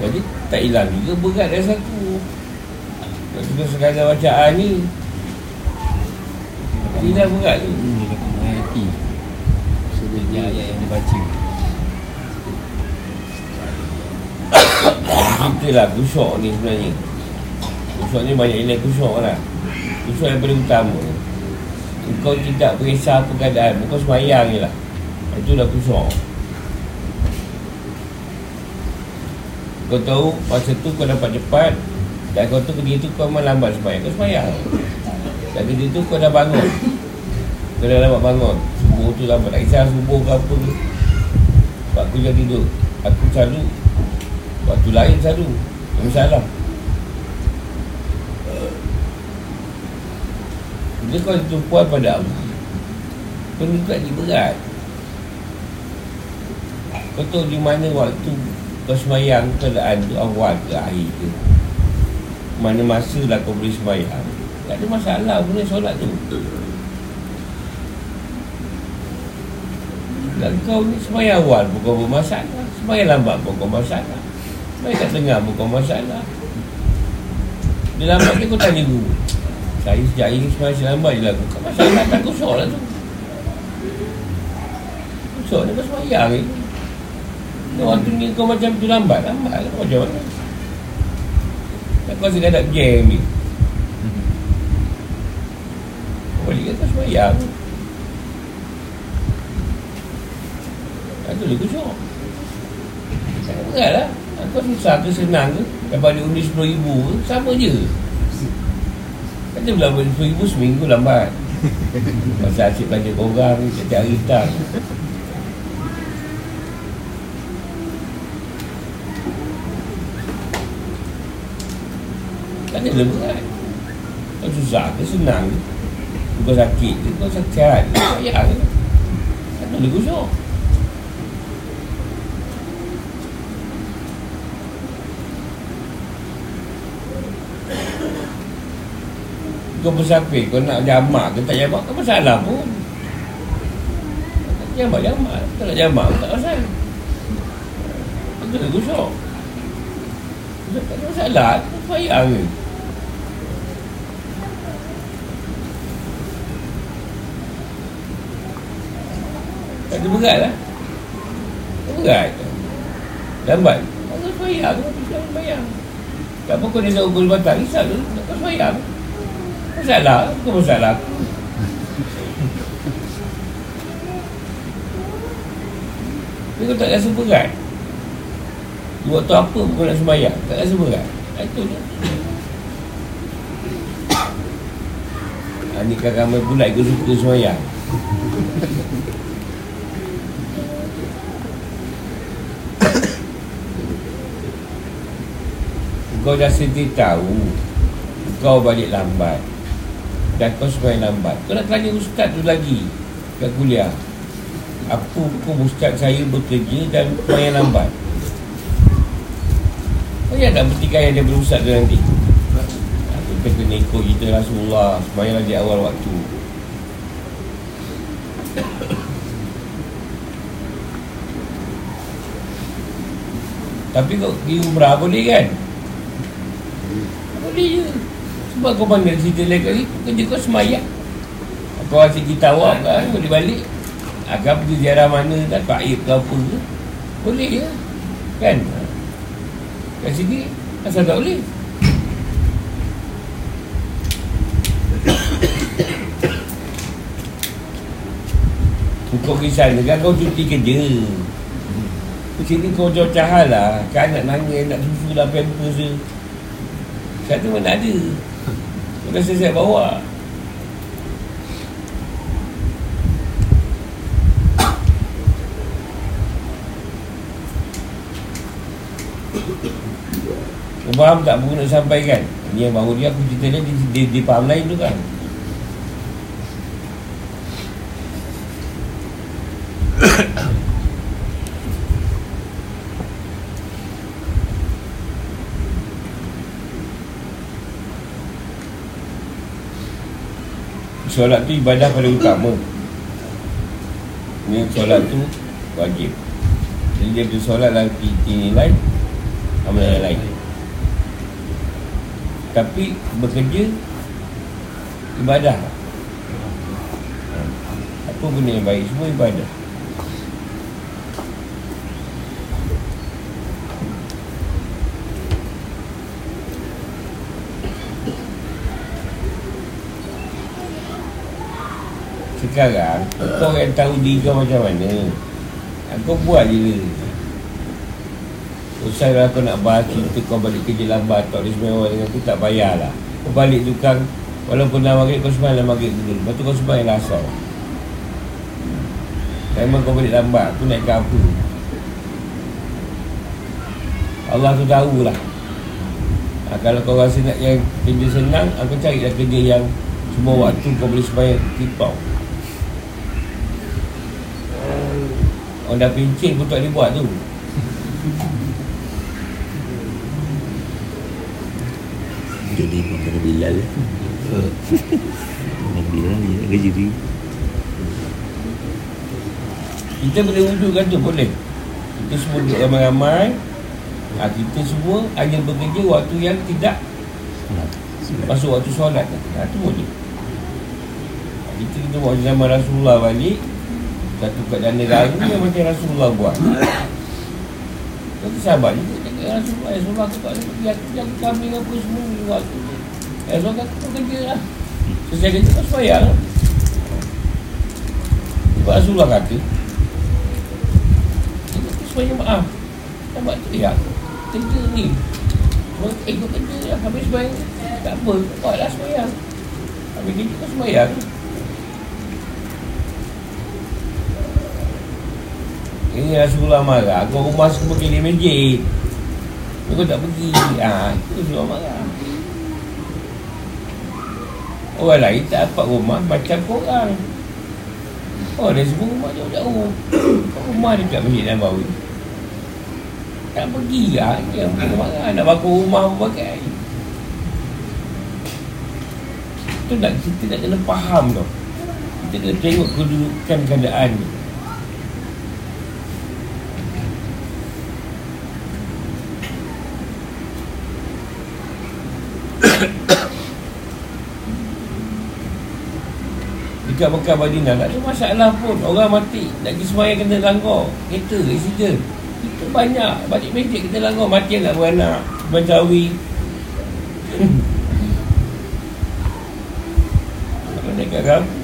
Jadi tak hilang juga berat dari satu Kalau sekadar bacaan ni. Tak hilang berat tu. menghayati Jadi ayat yang dibaca. Kita lah kusyuk ni sebenarnya. Kusyuk ni banyak nilai kusyuk lah. Kusyuk yang paling utama. Kau tidak berisah apa keadaan Kau semayang je lah. Itulah kusyuk Kau tahu masa tu kau dapat cepat Dan kau tu ketika tu kau memang lambat semayang. Kau semayang. Dan ketika tu kau dah bangun. Kau dah lambat bangun Subuh tu lambat Tak kisah subuh ke apa ke Sebab aku jangan tidur. Aku selalu Waktu lain selalu Tak masalah Bila kau tumpuan pada Allah. Kau ni juga ni berat. Kau tahu di mana waktu Kau semayang keadaan tu awal ke akhir ke. Mana masa lah kau boleh semayang. Tak ada masalah boleh solat tu Dan kau ni semayang awal pun bermasalah Semayang lambat pun kau masalah Semayang kat tengah pun kau masalah Dia lambat ni kau tanya guru Saya sejak ini semayang saya lambat je lah Kau masalah tak kosong lah tu. Kosong ni kau semayang ni. Ni waktu ni kau macam tu lambat Lambat lah macam mana? Kau rasa ada jam ni. Kau balik kau semayang Tu dia kosong Sangat berat lah. Kau susah ke senang ke Dapat dia undi RM10,000 ke Sama je. Kata pula RM10,000 seminggu lambat. Masa asyik belanja korang Setiap hari tak. Kan dia berat Kau susah ke senang? Ke Kau sakit ke Kau sakit ke Payah ke? Kan dia gosok Kau bersapir Kau nak jamak ke tak jamak Kau masalah pun. Jamak jamak. Tak nak jamak pun tak pasal. Itu dia gosok. Tak ada masalah Tak payah ke? Tak ada berat lah Tak berat. Lambat. Tak payah ke Tak payah. Tak apa kau dia nak ukur batang Risau tu. Tak payah Masalah. Bukan masalah? Aku Tapi kau tak rasa berat. Buat tu apa kau nak sembahyang Tak rasa berat. Itu je. Ha, Ni kan ramai pula ikut suka sembahyang Kau dah sendiri tahu Kau balik lambat Dan kau sembahyang lambat. Kau nak tanya ustaz tu lagi Kat kuliah. Apa hukum ustaz saya bekerja Dan sembahyang lambat. Kau yang tak bertikai yang dia berusaha tu nanti. Kita kena ikut kita Rasulullah? Sembahyang di awal waktu. Tapi kau pergi umrah boleh kan? Boleh je Sebab kau panggil cerita lain kali Kerja kau semayang. Kau asyik kita awak kan Boleh balik. Agak pergi ziarah mana kan Taib ke apa ke. Boleh je Kan? Kat sini Asal tak boleh. Kau pergi sana kan kau cuti kerja. Ke sini kau jauh cahal lah. Kan nak nangis, nak susu lah pampers tu mana ada Kau dah siap bawa. Kau faham tak apa nak sampaikan? Ni yang baru dia aku cerita dia Dia, dia, dia faham lain tu kan Solat tu ibadah paling utama. Ni solat tu wajib. Jadi dia bersolat dalam piti nilai Amal yang lain. Tapi bekerja Ibadah. Apa benda yang baik? Semua ibadah Sekarang Kau yang tahu diri kau macam mana? Kau buat je. Usai lah kau nak bahas cerita kau balik kerja lambat Tak boleh semua dengan aku tak payahlah Kau balik tukang Walaupun dah maghrib kau sembahyang maghrib dulu. Lepas tu kau sembahyang asal. Memang kau balik lambat Aku naik ke apa? Allah tu tahulah ha, Kalau kau rasa nak yang kerja senang Aku carilah kerja yang Semua waktu kau boleh sembahyang tipau Orang dah pincin pun tak boleh buat tu. Jadi pun kena Bilal. Dengan Bilal dia nak kerja dia. Kita boleh wujudkan tu boleh. Kita semua duduk ramai-ramai. Ha, Kita semua hanya bekerja waktu yang tidak Masuk waktu solat. Ha, Itu je Kita kita buat zaman Rasulullah balik Satu keadaan negara yang macam Rasulullah buat. Kita sahabat ni Rasulullah Rasulullah aku tak boleh pergi Aku kambing apa semua ni waktu ni Rasulullah kata kau kerja lah. Selesai kerja kau semayang lah. Sebab Rasulullah kata Kita semuanya maaf. Nampak tu ya Kerja ni. Kau ikut kerja lah Habis semayang Tak apa Kau lah semayang Habis kerja kau semayang Ini Rasulullah marah. Kau rumah semua pergi di masjid. Kau tak pergi. Ha, Itu Rasulullah marah. Orang lain tak dapat rumah Macam korang Oh dia semua rumah jauh-jauh. Rumah dekat masjid Nabawi. Tak pergi lah Dia marah. Nak bakar rumah apa pakai. Itu nak kita nak kena faham tau Kita kena tengok kedudukan keadaan ni Dekat Mekah Madinah tak ada masalah pun. Orang mati nak pergi semayang kena langgar. Kereta, accident. Kita banyak. Balik meja kita langgar. Mati anak beranak Bancawi Kalau dekat kamu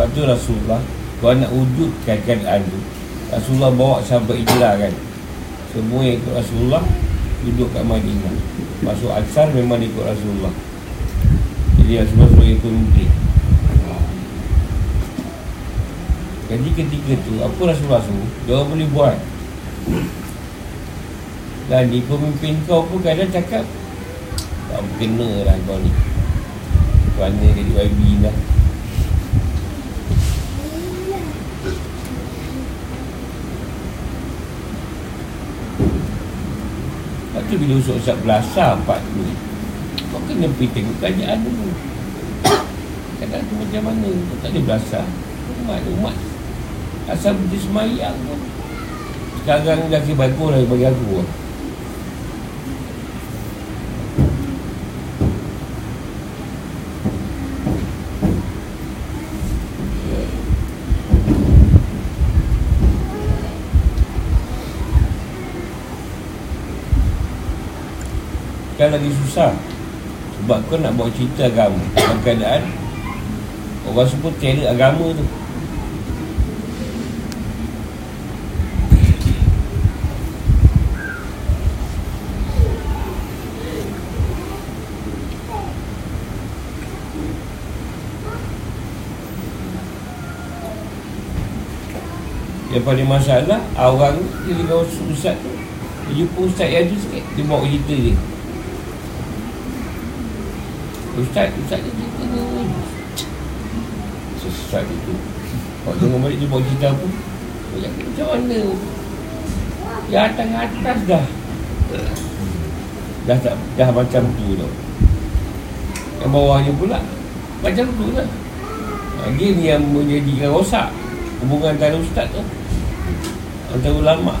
Sebab tu Rasulullah. Kalau nak wujudkan keadaan tu Rasulullah bawa sahabat hijrah kan. Semua yang ikut Rasulullah Duduk kat Madinah. Masuk Ansar memang ikut Rasulullah. Jadi Rasulullah ikut pemimpin. Jadi ketika tu Apa Rasulullah suruh? Dia boleh buat. Dan di pemimpin kau pun kadang cakap Tak kena lah kau ni. Kerana jadi YB lah Tu bila usuk-usuk belasah empat tu Kau kena pergi tengok kerajaan dulu Kadang tu macam mana? Kau tak ada belasah Umat umat. Asal berhenti semayang pun Sekarang kira bagus lah bagi aku lah. Kan lagi susah. Sebab kau nak bawa cerita agama Dalam keadaan Orang semua terror agama tu. Yang paling masalah Orang dia dengan ustaz tu Dia jumpa ustaz yang tu sikit Dia bawa cerita dia Ustaz, ustaz dia cerita ni Sesat itu Kalau dengar balik dia bawa cerita apa Dia macam mana? Yang atas-atas dah. Dah tak dah macam tu tau. Yang bawahnya pula Macam tu lah. Ha, Dia ni yang menjadikan rosak Hubungan antara ustaz tu Antara ulama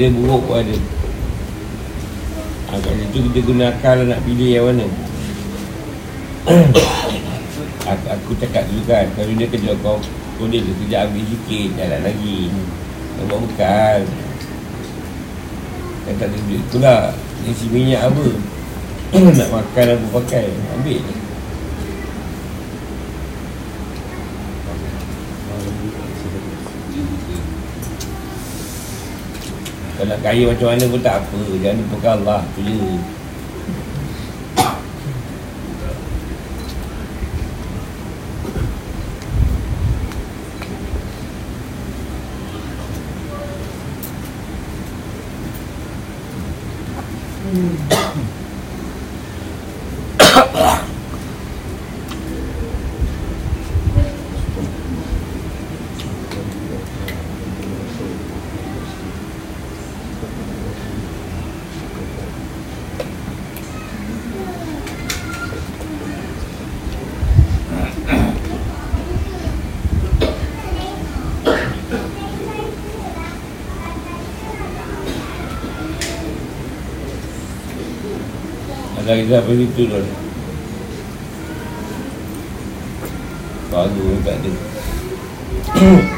Ada, buruk pun ada. Ha, Kat situ kita guna akal nak pilih yang mana. Aku, aku cakap dulu kan Kalau dia kerja kau Kau dia tu kerja ambil sikit Jalan lagi. Kau buat bekal. Kan tak ada duit Itulah Isi minyak apa? Nak makan apa pakai? Ambil nak kaya macam mana pun tak apa. Jangan lupakan Allah. Tu je Ada kita apa itu tu Baru tak ada